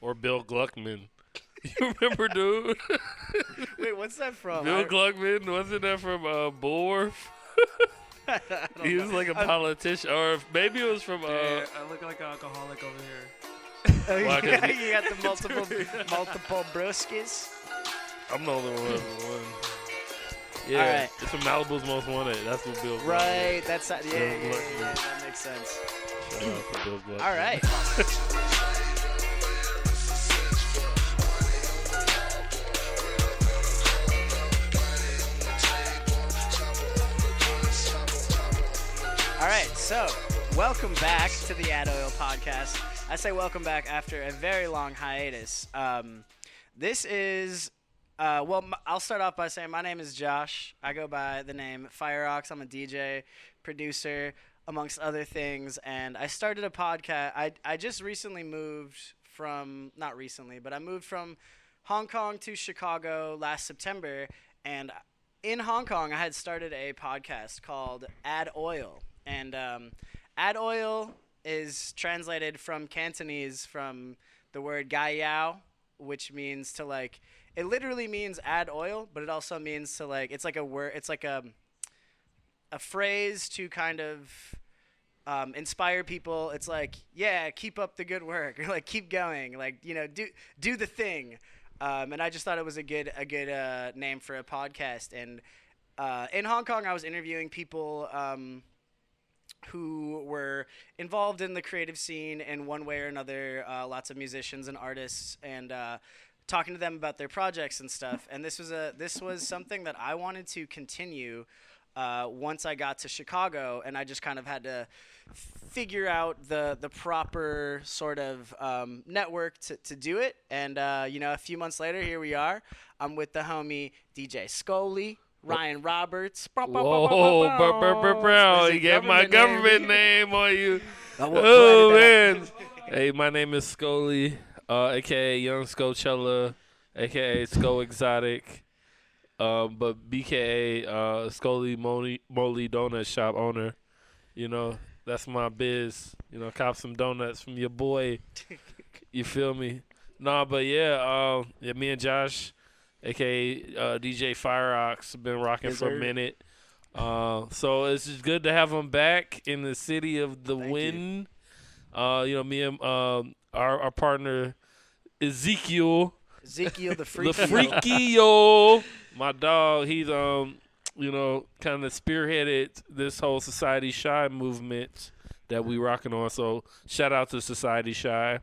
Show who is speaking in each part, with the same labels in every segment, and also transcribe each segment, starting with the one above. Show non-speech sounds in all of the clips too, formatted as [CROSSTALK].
Speaker 1: or Bill Gluckman. [LAUGHS] You remember, dude? [LAUGHS]
Speaker 2: Wait, what's that from?
Speaker 1: Bill
Speaker 2: I-
Speaker 1: Gluckman wasn't that from uh, Bulworth? [LAUGHS]
Speaker 2: I
Speaker 1: He was
Speaker 2: know.
Speaker 1: like a
Speaker 2: I'm-
Speaker 1: politician, or maybe it was from. Uh,
Speaker 3: Yeah, I look like an alcoholic over here.
Speaker 2: Oh,
Speaker 1: Why, 'cause
Speaker 2: yeah,
Speaker 1: you-
Speaker 2: you got the multiple multiple broskies.
Speaker 1: I'm the only one. one. Yeah,
Speaker 2: Alright.
Speaker 1: it's from Malibu's Most Wanted. That's what Bill. Gluckman
Speaker 2: Right, that's yeah, yeah,
Speaker 1: Bill
Speaker 2: yeah, yeah,
Speaker 1: Gluckman.
Speaker 2: yeah, that makes sense.
Speaker 1: Shout out to Bill Gluckman.
Speaker 2: All right. So welcome back to the Ad Oil Podcast. I say welcome back after a very long hiatus. Um, this is, uh, well, m- I'll start off by saying my name is Josh. I go by the name Fireox. I'm a DJ, producer, amongst other things, and I started a podcast. I, I just recently moved from, not recently, but I moved from Hong Kong to Chicago last September, and in Hong Kong, I had started a podcast called Ad Oil, and um, Ad Oil is translated from Cantonese from the word Gai Yao, which means to like. It literally means add oil, but it also means to like. It's like a word. It's like a a phrase to kind of um, inspire people. It's like, yeah, keep up the good work, [LAUGHS] or like keep going, like you know, do do the thing. Um, and I just thought it was a good a good uh, name for a podcast. And uh, in Hong Kong, I was interviewing people um, who were involved in the creative scene in one way or another. Uh, lots of musicians and artists, and uh, talking to them about their projects and stuff. And this was a this was something that I wanted to continue uh, once I got to Chicago, and I just kind of had to figure out the the proper sort of um, network to, to do it. And uh, you know, a few months later, here we are. I'm with the homie DJ Scully. Ryan Roberts.
Speaker 1: Whoa, bro. You get my government
Speaker 2: name.
Speaker 1: on you. [LAUGHS]
Speaker 2: Oh, we'll- we'll edit
Speaker 1: man. Hey, my name is Scully, uh, aka Young Scochella, aka Sco Exotic, um, but BKA uh, Scully Molly, Molly Donut Shop owner. You know, that's my biz. You know, cop some donuts from your boy. [LAUGHS] You feel me? Nah, but yeah, um, yeah, me and Josh, aka uh, DJ Fireox, been rocking
Speaker 2: Yes,
Speaker 1: for
Speaker 2: sir.
Speaker 1: a minute. Uh, so it's just good to have him back in the city of the
Speaker 2: Thank you.
Speaker 1: wind. Uh, you know, me and um, our our partner Ezekiel,
Speaker 2: Ezekiel the [LAUGHS]
Speaker 1: the
Speaker 2: freaky.
Speaker 1: freaky my dog. He's um, you know, kind of spearheaded this whole Society Shy movement that we rocking on. So shout out to Society Shy.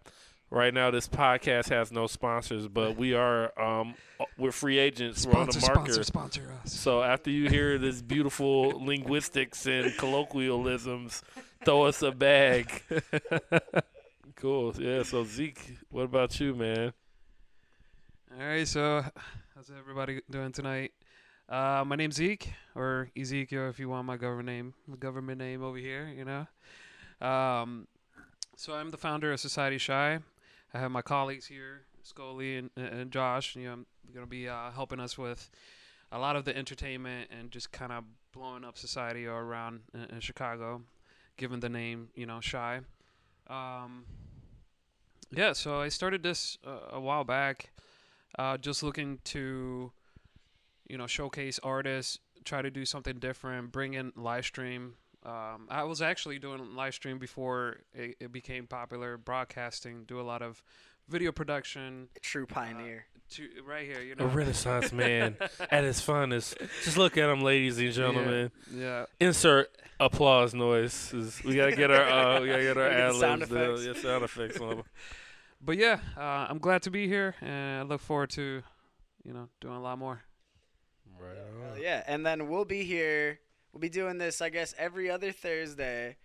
Speaker 1: Right now, this podcast has no sponsors, but we are um, we're free agents. we're on the market.
Speaker 3: sponsor, sponsor us.
Speaker 1: So after you hear this beautiful [LAUGHS] linguistics and colloquialisms, throw us a bag. [LAUGHS] cool. Yeah. So Zeke, what about you, man?
Speaker 3: All right, so how's everybody doing tonight? Uh, my name's Zeke, or Ezekiel, if you want my government name, my government name over here. You know. Um, so I'm the founder of Society Shy. I have my colleagues here, Scully and, and Josh. You know, they're gonna be uh, helping us with a lot of the entertainment and just kind of blowing up society around in, in Chicago, given the name, you know, Shy. Um, yeah, so I started this uh, a while back, uh, just looking to, you know, showcase artists, try to do something different, bring in live stream. Um, I was actually doing live stream before it, it became popular, broadcasting, do a lot of video production.
Speaker 2: True pioneer.
Speaker 3: To right here, you
Speaker 1: A
Speaker 3: know.
Speaker 1: Renaissance [LAUGHS] man at his finest. Just look at him, ladies and gentlemen.
Speaker 3: Yeah.
Speaker 1: Insert applause noise. 'cause We gotta get our uh, we gotta get our [LAUGHS] ad libs. down.
Speaker 2: effects.
Speaker 1: Yeah, sound effects. on 'em. [LAUGHS]
Speaker 3: But yeah, uh, I'm glad to be here, and I look forward to, you know, doing a lot more.
Speaker 1: Right
Speaker 2: Hell
Speaker 1: on.
Speaker 2: yeah, and then we'll be here. We'll be doing this, I guess, every other Thursday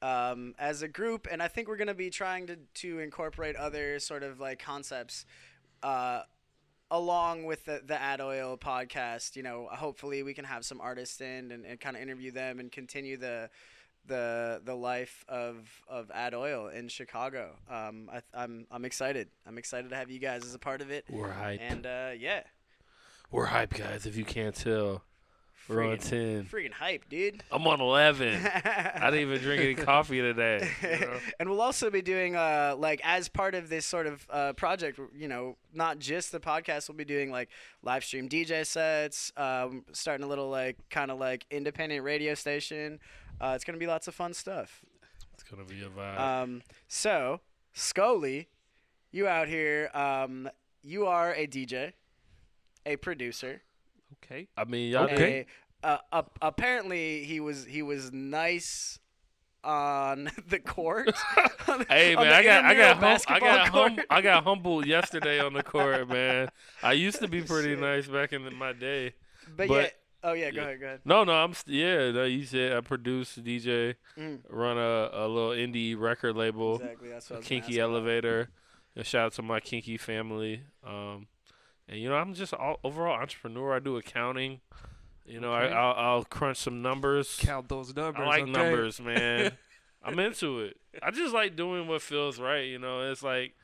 Speaker 2: um, as a group, and I think we're gonna be trying to to incorporate other sort of like concepts. Uh, along with the, the Ad Oil podcast, you know, hopefully we can have some artists in and, and kind of interview them and continue the the the life of of Ad Oil in Chicago. Um, I, I'm I'm excited. I'm excited to have you guys as a part of it.
Speaker 1: We're hype.
Speaker 2: And uh, yeah,
Speaker 1: We're hype, guys. If you can't tell. We're on
Speaker 2: Freaking-
Speaker 1: ten.
Speaker 2: Freaking hype, dude.
Speaker 1: I'm on eleven. [LAUGHS] I didn't even drink any coffee today. you [LAUGHS] know?
Speaker 2: and we'll also be doing uh like as part of this sort of uh project you know not just the podcast we'll be doing like live stream dj sets um starting a little like kind of like independent radio station uh it's gonna be lots of fun stuff
Speaker 1: It's gonna be a vibe.
Speaker 2: um so scully you out here um you are a dj a producer
Speaker 3: Okay.
Speaker 1: I mean, y'all.
Speaker 3: Okay.
Speaker 2: a, uh, apparently he was he was nice on [LAUGHS] the court [LAUGHS]
Speaker 1: Hey man, I got I got hum- I got [LAUGHS] hum- I got humbled yesterday on the court, man. I used to be pretty
Speaker 2: Shit.
Speaker 1: nice back in my day.
Speaker 2: But,
Speaker 1: But-
Speaker 2: yeah. Oh yeah, go
Speaker 1: yeah.
Speaker 2: ahead, go ahead.
Speaker 1: No, no, I'm st- yeah. No, you said I produce, DJ,
Speaker 2: Mm.
Speaker 1: run a, a little indie record label,
Speaker 2: Exactly, that's what I was
Speaker 1: Kinky
Speaker 2: ask about.
Speaker 1: Elevator. And shout out to my kinky family. Um, and you know, I'm just all, overall entrepreneur. I do accounting. You know,
Speaker 3: Okay.
Speaker 1: I, I'll, I'll crunch some numbers.
Speaker 3: Count those numbers.
Speaker 1: I like
Speaker 3: okay?
Speaker 1: numbers, man. [LAUGHS] I'm into it. I just like doing what feels right. You know, it's like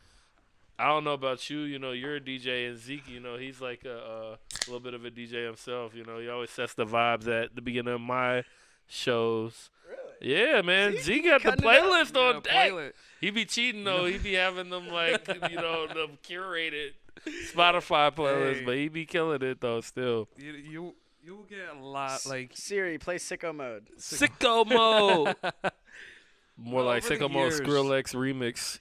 Speaker 1: I don't know about you. You know, you're a DJ, and Zeke, you know, he's like a, a little bit of a DJ himself. You know, he always sets the vibes at the beginning of my shows.
Speaker 2: Really?
Speaker 1: Yeah, man.
Speaker 2: Zeke
Speaker 1: Zeke got the
Speaker 2: cutting it up.
Speaker 1: playlist
Speaker 3: Yeah,
Speaker 1: on deck.
Speaker 3: playlist.
Speaker 1: He be cheating though. He be having them like you know the curated Spotify playlist,
Speaker 3: Hey.
Speaker 1: but he be killing it though. Still
Speaker 3: You you you will get a lot like
Speaker 2: Siri, play sicko mode.
Speaker 1: sicko mode. [LAUGHS] More
Speaker 3: Well,
Speaker 1: like sicko mode Skrillex remix.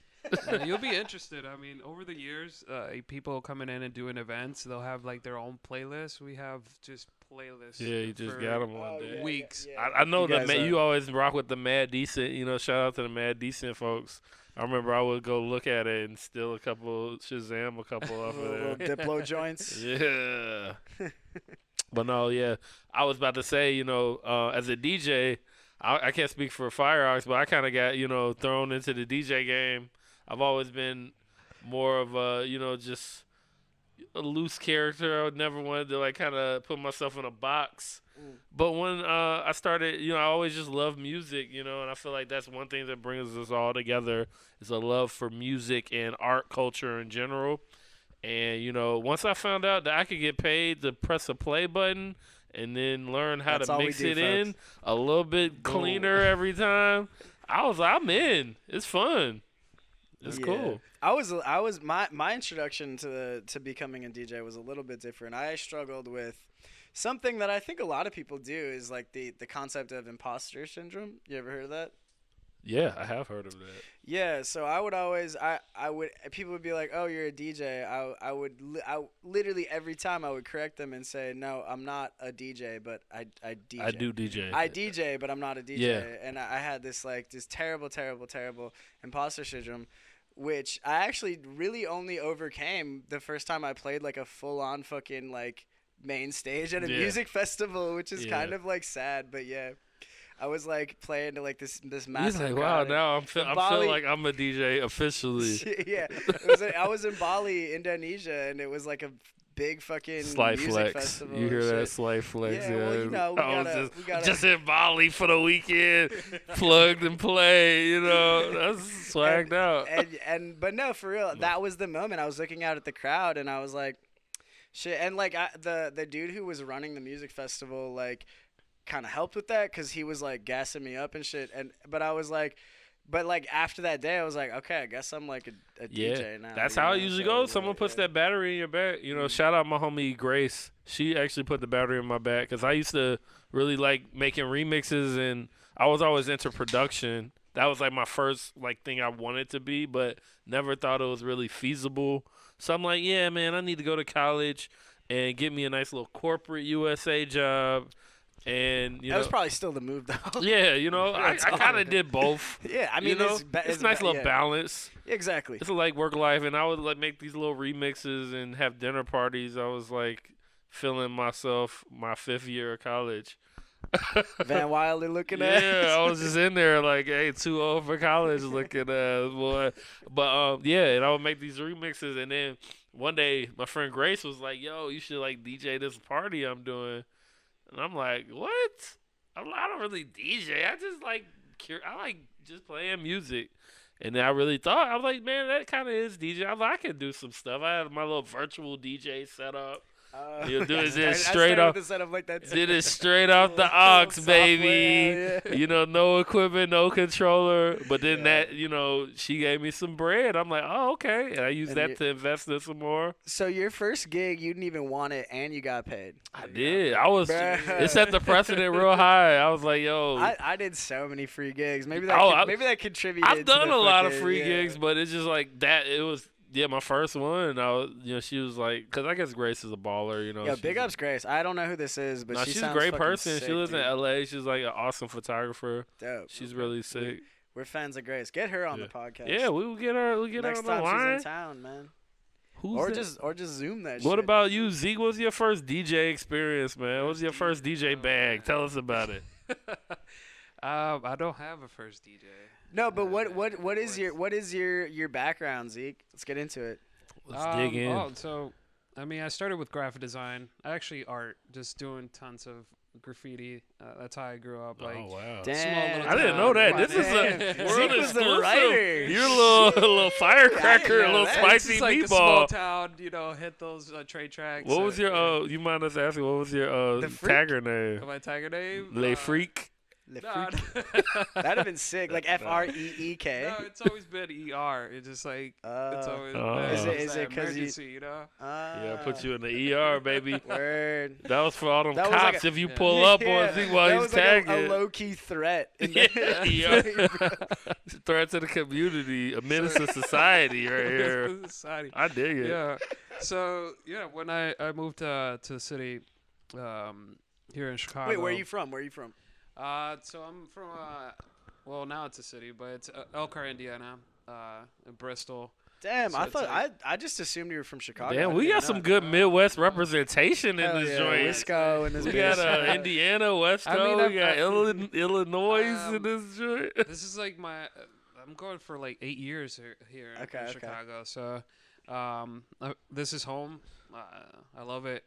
Speaker 3: Yeah, [LAUGHS] you'll be interested. I mean, over the years, uh, people coming in and doing events, they'll have like their own playlist. We have just playlists.
Speaker 1: Yeah, you just
Speaker 3: for
Speaker 1: got them one
Speaker 2: Oh,
Speaker 1: day.
Speaker 3: weeks.
Speaker 2: yeah, yeah.
Speaker 1: I, I know
Speaker 2: You
Speaker 1: that
Speaker 2: guys
Speaker 1: man,
Speaker 2: are-
Speaker 1: you always rock with the Mad Decent. You know, shout out to the Mad Decent folks. I remember I would go look at it and steal a couple, Shazam a couple off of [LAUGHS]
Speaker 2: little,
Speaker 1: there.
Speaker 2: Diplo [LAUGHS] joints.
Speaker 1: Yeah. [LAUGHS] but no, yeah. I was about to say, you know, uh, as a DJ, I, I can't speak for Firehawks, but I kind of got, you know, thrown into the DJ game. I've always been more of a, you know, just a loose character. I would never wanted to like kind of put myself in a box. But when uh, I started, you know, I always just love music, you know, and I feel like that's one thing that brings us all together is a love for music and art culture in general. And you know, once I found out that I could get paid to press a play button and then learn how
Speaker 2: That's
Speaker 1: to mix
Speaker 2: do,
Speaker 1: it in a little bit
Speaker 3: Boom.
Speaker 1: cleaner every time, I was I'm in. It's fun. It's
Speaker 2: Yeah.
Speaker 1: cool.
Speaker 2: I was I was my my introduction to to becoming a DJ was a little bit different. I struggled with something that I think a lot of people do is like the the concept of imposter syndrome. You ever heard of that?
Speaker 1: Yeah, I have heard of that.
Speaker 2: Yeah, so I would always I I would people would be like, "Oh, you're a DJ." I I would li- I literally every time I would correct them and say, "No, I'm not a DJ, but I I DJ."
Speaker 1: I do DJ.
Speaker 2: I DJ, but I'm not a DJ.
Speaker 1: Yeah.
Speaker 2: And I I had this like this terrible, terrible, terrible imposter syndrome, which I actually really only overcame the first time I played like a full on fucking like main stage at a
Speaker 1: Yeah.
Speaker 2: music festival, which is
Speaker 1: Yeah.
Speaker 2: kind of like sad, but yeah. I was like playing to like this this
Speaker 1: He's
Speaker 2: massive
Speaker 1: like,
Speaker 2: crowd
Speaker 1: wow,
Speaker 2: and-
Speaker 1: now I'm feel,
Speaker 2: the
Speaker 1: I'm
Speaker 2: Bali-
Speaker 1: feeling like I'm a DJ officially. [LAUGHS]
Speaker 2: yeah, was I was in [LAUGHS] Bali, Indonesia, and it was like a big fucking
Speaker 1: Slight
Speaker 2: music
Speaker 1: flex.
Speaker 2: festival.
Speaker 1: You hear that slight flex?
Speaker 2: Yeah, well, you know, we
Speaker 1: I was
Speaker 2: gotta-
Speaker 1: just,
Speaker 2: we gotta-
Speaker 1: just in Bali for the weekend, [LAUGHS] plugged and play. You know, that's swagged out.
Speaker 2: and and but no, for real, that was the moment. I was looking out at the crowd, and I was like, shit. And like I, the the dude who was running the music festival, like, kind of helped with that because he was like gassing me up and shit. And but I was like. But like after that day, I was like, okay, I guess I'm like a, a
Speaker 1: Yeah,
Speaker 2: DJ now.
Speaker 1: That's how
Speaker 2: know?
Speaker 1: it usually
Speaker 2: So,
Speaker 1: goes. Someone
Speaker 2: like,
Speaker 1: puts
Speaker 2: yeah.
Speaker 1: that battery in your back. You know, mm-hmm. shout out my homie Grace. She actually put the battery in my back because I used to really like making remixes and I was always into production. That was like my first like thing I wanted to be, but never thought it was really feasible. So I'm like, yeah, man, I need to go to college and get me a nice little corporate USA job. And you
Speaker 2: that
Speaker 1: know,
Speaker 2: was probably still the move though.
Speaker 1: yeah, you know, [LAUGHS] I, I kind of did both. [LAUGHS]
Speaker 2: yeah, I mean,
Speaker 1: you know,
Speaker 2: it's, ba-
Speaker 1: it's, a nice
Speaker 2: ba-
Speaker 1: little
Speaker 2: yeah.
Speaker 1: balance.
Speaker 2: Exactly.
Speaker 1: It's like work life, and I would like make these little remixes and have dinner parties. I was like feeling myself my fifth year of college. [LAUGHS]
Speaker 2: Van Wilder looking at.
Speaker 1: yeah, I was just in there like, hey, too old for college [LAUGHS] looking at boy. But um, yeah, and I would make these remixes, and then one day my friend Grace was like, "Yo, you should like DJ this party I'm doing," and I'm like, "What? I'm, I don't really DJ. I just like cur- I like just playing music." And then I really thought I was like, man, that kind of is DJ. I, like, I can do some stuff. I had my little virtual DJ set up.
Speaker 2: Uh,
Speaker 1: You do [LAUGHS] it
Speaker 2: I
Speaker 1: straight off-
Speaker 2: like.
Speaker 1: Did it straight off the [LAUGHS]
Speaker 2: ox,
Speaker 1: baby.
Speaker 2: yeah.
Speaker 1: You know, no equipment, no controller. But then
Speaker 2: Yeah.
Speaker 1: that, you know, she gave me some bread. I'm like, oh, okay. And I used
Speaker 2: And
Speaker 1: that to invest in some more.
Speaker 2: So your first gig, you didn't even want it, and you got paid.
Speaker 1: I did. I was.
Speaker 2: Bruh.
Speaker 1: It set the precedent real [LAUGHS] high. I was like, yo.
Speaker 2: I, I did so many free gigs. Maybe that
Speaker 1: Oh, I-
Speaker 2: maybe that contributed.
Speaker 1: I've done a lot of free
Speaker 2: yeah.
Speaker 1: gigs, but it's just like that. It was yeah, my first one. I was, you know, she was like, because I guess Grace is a baller. You know,
Speaker 2: Yo,
Speaker 1: she's
Speaker 2: big
Speaker 1: a-
Speaker 2: ups, Grace. I don't know who this is, but
Speaker 1: No,
Speaker 2: she
Speaker 1: she's a great person.
Speaker 2: Sick,
Speaker 1: she lives
Speaker 2: dude.
Speaker 1: in LA. She's like an awesome photographer.
Speaker 2: Dope.
Speaker 1: She's really sick.
Speaker 2: We're fans of Grace. Get her on
Speaker 1: Yeah.
Speaker 2: the podcast.
Speaker 1: Yeah, we will get her. We get
Speaker 2: Next
Speaker 1: her on
Speaker 2: time
Speaker 1: the
Speaker 2: she's in town, man.
Speaker 1: Who's
Speaker 2: or
Speaker 1: that?
Speaker 2: just or just zoom that.
Speaker 1: What
Speaker 2: shit.
Speaker 1: about you, Zeke? What was your first DJ experience, man? What was your first DJ bag? Tell us about it. [LAUGHS]
Speaker 3: um, I don't have a first DJ.
Speaker 2: No, but what what what is your
Speaker 3: what's-
Speaker 2: your your background, Zeke? Let's get into it.
Speaker 1: Let's
Speaker 3: Um,
Speaker 1: dig in.
Speaker 3: Oh, so I mean, I started with graphic design. Actually, art, just doing tons of graffiti. Uh, that's how I grew up. Like,
Speaker 1: oh wow.
Speaker 2: Damn.
Speaker 3: little
Speaker 1: I didn't know that.
Speaker 3: town.
Speaker 1: This is
Speaker 2: Damn.
Speaker 1: a world
Speaker 2: was the
Speaker 1: exclusive.
Speaker 2: writer.
Speaker 1: You're a little, a [LAUGHS] little firecracker, a little
Speaker 2: that.
Speaker 1: Spicy
Speaker 3: just like a small town, you know, hit those uh, trade tracks.
Speaker 1: What was your?
Speaker 3: yeah.
Speaker 1: Uh, you mind us asking? What was your uh,
Speaker 2: The
Speaker 1: tagger name?
Speaker 3: my tagger name?
Speaker 1: Le
Speaker 3: Uh,
Speaker 1: Freak.
Speaker 2: Le
Speaker 3: nah,
Speaker 2: Freak.
Speaker 3: no. [LAUGHS]
Speaker 2: That'd have been sick. Like [LAUGHS] F R E E K.
Speaker 3: No, it's always been ER. It's just like it's
Speaker 2: Uh,
Speaker 3: always
Speaker 1: Oh.
Speaker 3: been
Speaker 1: Is it-
Speaker 2: is
Speaker 3: that
Speaker 2: it 'cause you-
Speaker 3: you know?
Speaker 1: Yeah, put
Speaker 2: ah,
Speaker 1: you in the ER, baby. [LAUGHS]
Speaker 2: Word.
Speaker 1: That was for all them
Speaker 2: That was like
Speaker 1: cops.
Speaker 2: a-
Speaker 1: if you
Speaker 3: Yeah.
Speaker 1: pull up
Speaker 2: Yeah,
Speaker 1: on Zeke while
Speaker 2: that
Speaker 1: he's
Speaker 2: was like
Speaker 1: tagging.
Speaker 2: a, a low key threat. In
Speaker 1: yeah,
Speaker 2: the
Speaker 1: yeah. threat to the community, a menace to society, right here.
Speaker 3: Society.
Speaker 1: I dig it.
Speaker 3: Yeah. So yeah, when I I moved uh, to the city, um, here in Chicago.
Speaker 2: Wait, where are you from? Where are you from?
Speaker 3: Uh, so I'm from uh, well now it's a city, but it's uh, Elkhart, Indiana, uh, in Bristol.
Speaker 2: Damn,
Speaker 3: So
Speaker 2: I thought
Speaker 3: like-
Speaker 2: I I just assumed you were from Chicago.
Speaker 1: Damn, we got some good Midwest representation in this
Speaker 2: yeah,
Speaker 1: joint.
Speaker 2: Wisco in this
Speaker 1: We got
Speaker 2: bitch.
Speaker 1: uh, Indiana, West [LAUGHS]
Speaker 3: I
Speaker 1: Coast.
Speaker 3: I've-
Speaker 1: we got
Speaker 3: I-
Speaker 1: Illi- [LAUGHS] Illinois in
Speaker 3: Um,
Speaker 1: this joint. [LAUGHS]
Speaker 3: this is like my uh, I'm going for like eight years here, here in-
Speaker 2: Okay,
Speaker 3: in
Speaker 2: okay.
Speaker 3: Chicago. So um, uh, this is home. Uh, I love it.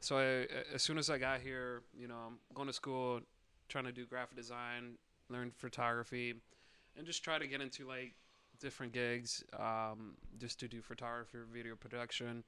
Speaker 3: So I, as soon as I got here, you know, I'm going to school, trying to do graphic design, learn photography, and just try to get into like different gigs, um, just to do photography, or video production.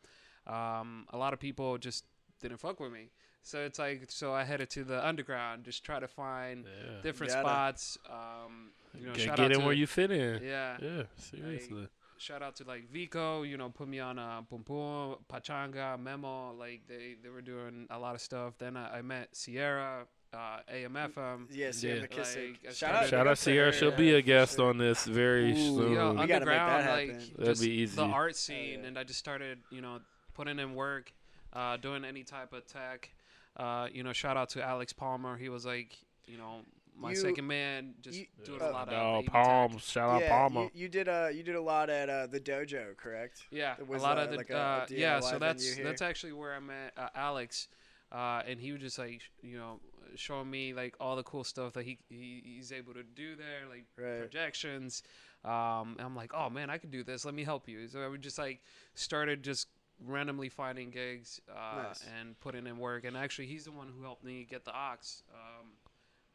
Speaker 3: Um, a lot of people just didn't fuck with me. So it's like, so I headed to the underground, just try to find different
Speaker 2: Gotta.
Speaker 3: spots. Um, you know,
Speaker 1: Get,
Speaker 3: shout
Speaker 1: get
Speaker 3: out
Speaker 1: in
Speaker 3: to,
Speaker 1: where you fit in.
Speaker 3: Yeah.
Speaker 1: Yeah, seriously.
Speaker 3: Shout out to like Vico, you know, put me on uh, Pum Pum, Pachanga, Memo. Like they, they were doing a lot of stuff. Then I, I met Sierra, uh, AMFM.
Speaker 2: Yeah, Sierra
Speaker 1: Yeah.
Speaker 2: McKissick.
Speaker 3: Like,
Speaker 2: Shout out,
Speaker 1: Shout out
Speaker 2: to
Speaker 1: Sierra.
Speaker 2: her,
Speaker 1: She'll
Speaker 2: yeah,
Speaker 1: be a guest
Speaker 2: sure.
Speaker 1: on this very
Speaker 2: Ooh,
Speaker 1: soon.
Speaker 3: Yeah,
Speaker 2: We gotta make that
Speaker 3: underground, like
Speaker 2: happen.
Speaker 1: That'd be easy.
Speaker 3: the art scene,
Speaker 2: yeah.
Speaker 3: and I just started, you know, putting in work, uh, doing any type of tech. Uh, you know, shout out to Alex Palmer. He was like, you know, my
Speaker 2: You-
Speaker 3: second man, just
Speaker 2: you-
Speaker 3: doing
Speaker 2: uh,
Speaker 3: a lot of
Speaker 1: Oh,
Speaker 3: baby tech.
Speaker 1: Palm. Shout out
Speaker 2: yeah,
Speaker 1: Palmer.
Speaker 2: you, you did a you did a lot at uh, the dojo, correct?
Speaker 3: Yeah,
Speaker 2: It
Speaker 3: a lot
Speaker 2: uh,
Speaker 3: of the
Speaker 2: like a- a
Speaker 3: uh, yeah. So that's that's actually where I met uh, Alex, uh, and he was just like you know showing me like all the cool stuff that he, he he's able to do there, like
Speaker 2: Right.
Speaker 3: projections. Um, and I'm like, oh man, I can do this. Let me help you. So I would just like started just randomly finding gigs uh,
Speaker 2: Nice.
Speaker 3: and putting in work. And actually, he's the one who helped me get the ox. Um,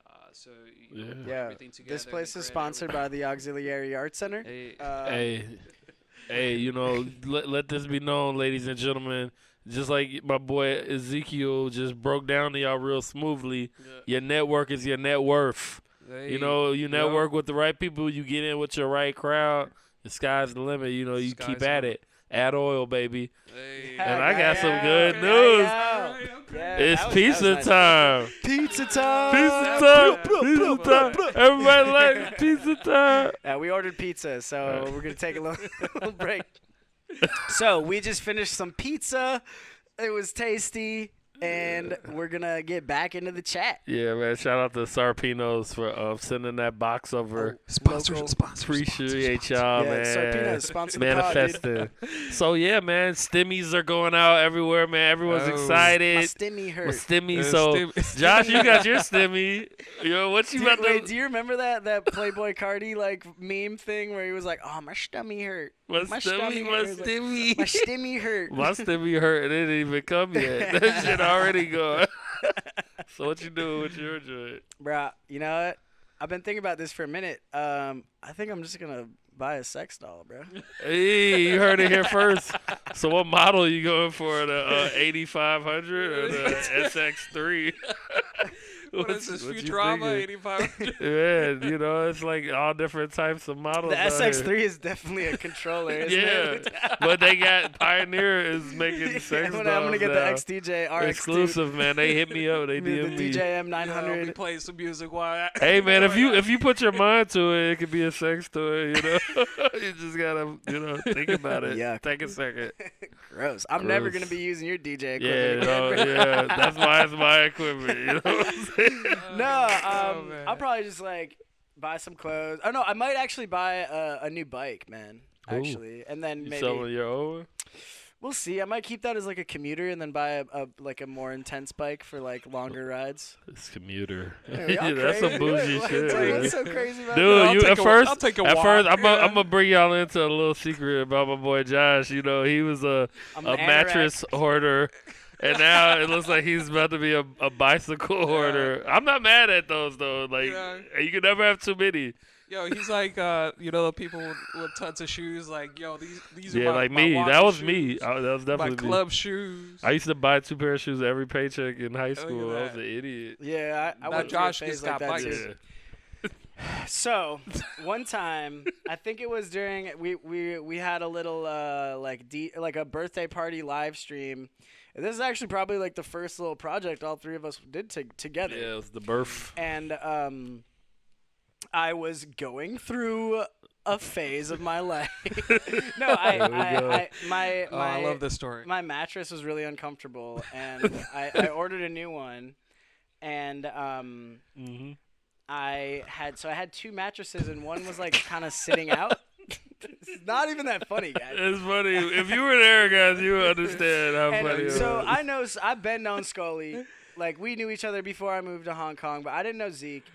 Speaker 3: uh, so you know,
Speaker 1: Yeah.
Speaker 3: put
Speaker 2: Yeah.
Speaker 3: everything together,
Speaker 2: This place is
Speaker 3: grid,
Speaker 2: sponsored by the Auxiliary Art Center.
Speaker 3: Hey,
Speaker 2: Uh,
Speaker 1: hey, hey, you know, [LAUGHS] let, let this be known, ladies and gentlemen. Just like my boy Ezekiel just broke down to y'all real smoothly.
Speaker 3: yeah.
Speaker 1: Your network is your net worth.
Speaker 3: Hey,
Speaker 1: You know, you
Speaker 3: yup.
Speaker 1: network with the right people, you get in with your right crowd. The sky's the limit. You know, you
Speaker 3: Sky's
Speaker 1: keep at it. Add oil, baby.
Speaker 3: Hey.
Speaker 1: And I got some good
Speaker 2: yeah,
Speaker 1: news.
Speaker 2: yeah. Yeah,
Speaker 1: It's
Speaker 2: was-
Speaker 1: pizza
Speaker 2: nice.
Speaker 1: time.
Speaker 2: Pizza time.
Speaker 1: Pizza
Speaker 3: Blah,
Speaker 1: time.
Speaker 3: blah,
Speaker 1: Pizza time. Everybody like pizza time. [LAUGHS]
Speaker 2: Yeah, we ordered pizza, so
Speaker 1: Alright.
Speaker 2: we're gonna take a little, [LAUGHS] little break. So we just finished some pizza. It was tasty, and we're gonna get back into the chat.
Speaker 1: Yeah, man. Shout out to Sarpino's for uh, sending that box over.
Speaker 2: Local-
Speaker 1: Appreciate y'all,
Speaker 2: Yeah,
Speaker 1: man.
Speaker 2: Sarpina, sponsor the pod, dude.
Speaker 1: Manifesting. so yeah, man. Stimmies are going out everywhere, man. Everyone's
Speaker 3: Oh.
Speaker 2: My
Speaker 1: excited.
Speaker 2: stimmy
Speaker 1: My
Speaker 2: hurt.
Speaker 1: stimmy.
Speaker 3: Uh,
Speaker 1: so
Speaker 3: stim- [LAUGHS]
Speaker 1: Josh, you got your [LAUGHS] stimmy. Yo, what you
Speaker 2: Do,
Speaker 1: about
Speaker 2: wait,
Speaker 1: to?
Speaker 2: do you remember that that Playboi Carti like meme thing where he was like, "Oh, my stummy hurt.
Speaker 1: my
Speaker 2: my
Speaker 1: stimmy.
Speaker 2: stimmy
Speaker 1: My
Speaker 2: hurt.
Speaker 1: stimmy.
Speaker 2: My stimmy hurt."
Speaker 1: My stimmy hurt it didn't even come yet. [LAUGHS] that shit already gone. [LAUGHS] so what you doing with your joint?
Speaker 2: Bruh, you know what? I've been thinking about this for a minute. Um, I think I'm just gonna buy a sex doll, bro.
Speaker 1: Hey, you heard it here first. So what model you going for? The uh, 8500 or the [LAUGHS] SX3?
Speaker 3: What is this?
Speaker 1: what you
Speaker 3: Futurama
Speaker 1: thinking?
Speaker 3: 8500? [LAUGHS]
Speaker 1: Man, you know, it's like all different types of models.
Speaker 2: The. SX3 is definitely a controller, isn't
Speaker 1: Yeah,
Speaker 2: it?
Speaker 1: but they got Pioneer is making [LAUGHS]
Speaker 2: Yeah,
Speaker 1: sex
Speaker 2: I'm gonna, I'm gonna get
Speaker 1: now.
Speaker 2: the XDJ RX2.
Speaker 1: exclusive, man. They hit me up. They [LAUGHS]
Speaker 2: The,
Speaker 1: DM me.
Speaker 2: DJM
Speaker 3: Yeah, I'll be
Speaker 2: 900.
Speaker 3: playing some music while I,
Speaker 1: Hey man, if you if you put your mind to it, it could be a sex toy. You know, you just gotta you know think about it.
Speaker 2: Yeah,
Speaker 1: Take a second.
Speaker 2: Gross. I'm never gonna be using your DJ
Speaker 1: Yeah,
Speaker 2: equipment
Speaker 1: no, yeah. That's why it's my equipment. You know what I'm saying? [LAUGHS]
Speaker 2: no, [LAUGHS]
Speaker 3: Oh,
Speaker 2: um,
Speaker 3: man.
Speaker 2: I'll probably just like buy some clothes. Oh no, I might actually buy a, a new bike, man.
Speaker 1: Ooh.
Speaker 2: Actually, and then
Speaker 1: You
Speaker 2: maybe
Speaker 1: selling your own?
Speaker 2: we'll see. I might keep that as like a commuter, and then buy a, a like a more intense bike for like longer rides.
Speaker 1: It's commuter.
Speaker 2: Hey, y'all [LAUGHS]
Speaker 1: that's
Speaker 2: crazy.
Speaker 1: some bougie
Speaker 2: What-
Speaker 1: shit.
Speaker 2: what's-
Speaker 1: man.
Speaker 2: So crazy about
Speaker 1: Dude, you at
Speaker 3: a-
Speaker 1: first,
Speaker 3: I'll take a
Speaker 1: at
Speaker 3: walk,
Speaker 1: first, I'm gonna I'm bring y'all into a little secret about my boy Josh. You know, he was a
Speaker 2: I'm
Speaker 1: a
Speaker 2: an anorak.
Speaker 1: mattress hoarder, and now it looks like he's about to be a, a bicycle hoarder. I'm not mad at those though. Like
Speaker 3: Yeah.
Speaker 1: you can never have too many.
Speaker 3: Yo, he's like, uh, you know, the people with, with tons of shoes. Like, yo, these these are
Speaker 1: Yeah,
Speaker 3: my,
Speaker 1: like me.
Speaker 3: walking
Speaker 1: That was me. I, that was
Speaker 3: my
Speaker 1: definitely me.
Speaker 3: club shoes.
Speaker 1: I used to buy two pair of shoes every paycheck in high school. I was an idiot.
Speaker 2: Yeah, I, I
Speaker 3: Now
Speaker 2: went
Speaker 3: Josh
Speaker 2: through a phase like
Speaker 3: got
Speaker 2: that
Speaker 3: bikes.
Speaker 2: too. [SIGHS]
Speaker 1: Yeah.
Speaker 2: So one time, I think it was during we we we had a little uh like de- like a birthday party live stream. And this is actually probably like the first little project all three of us did to- together.
Speaker 1: Yeah, it was the birth.
Speaker 2: And um, I was going through a phase of my [LAUGHS] life. [LAUGHS] no, I, I. I my
Speaker 3: Oh, I love this story.
Speaker 2: my mattress was really uncomfortable, and [LAUGHS] I, I ordered a new one, and um.
Speaker 1: hmm
Speaker 2: I had so I had two mattresses and one was like kind of sitting out. It's not even that funny, guys.
Speaker 1: It's funny. If you were there, guys, you would understand how [LAUGHS]
Speaker 2: And
Speaker 1: funny it
Speaker 2: so. I know I've been known Scully. Like we knew each other before I moved to Hong Kong, but I didn't know Zeke.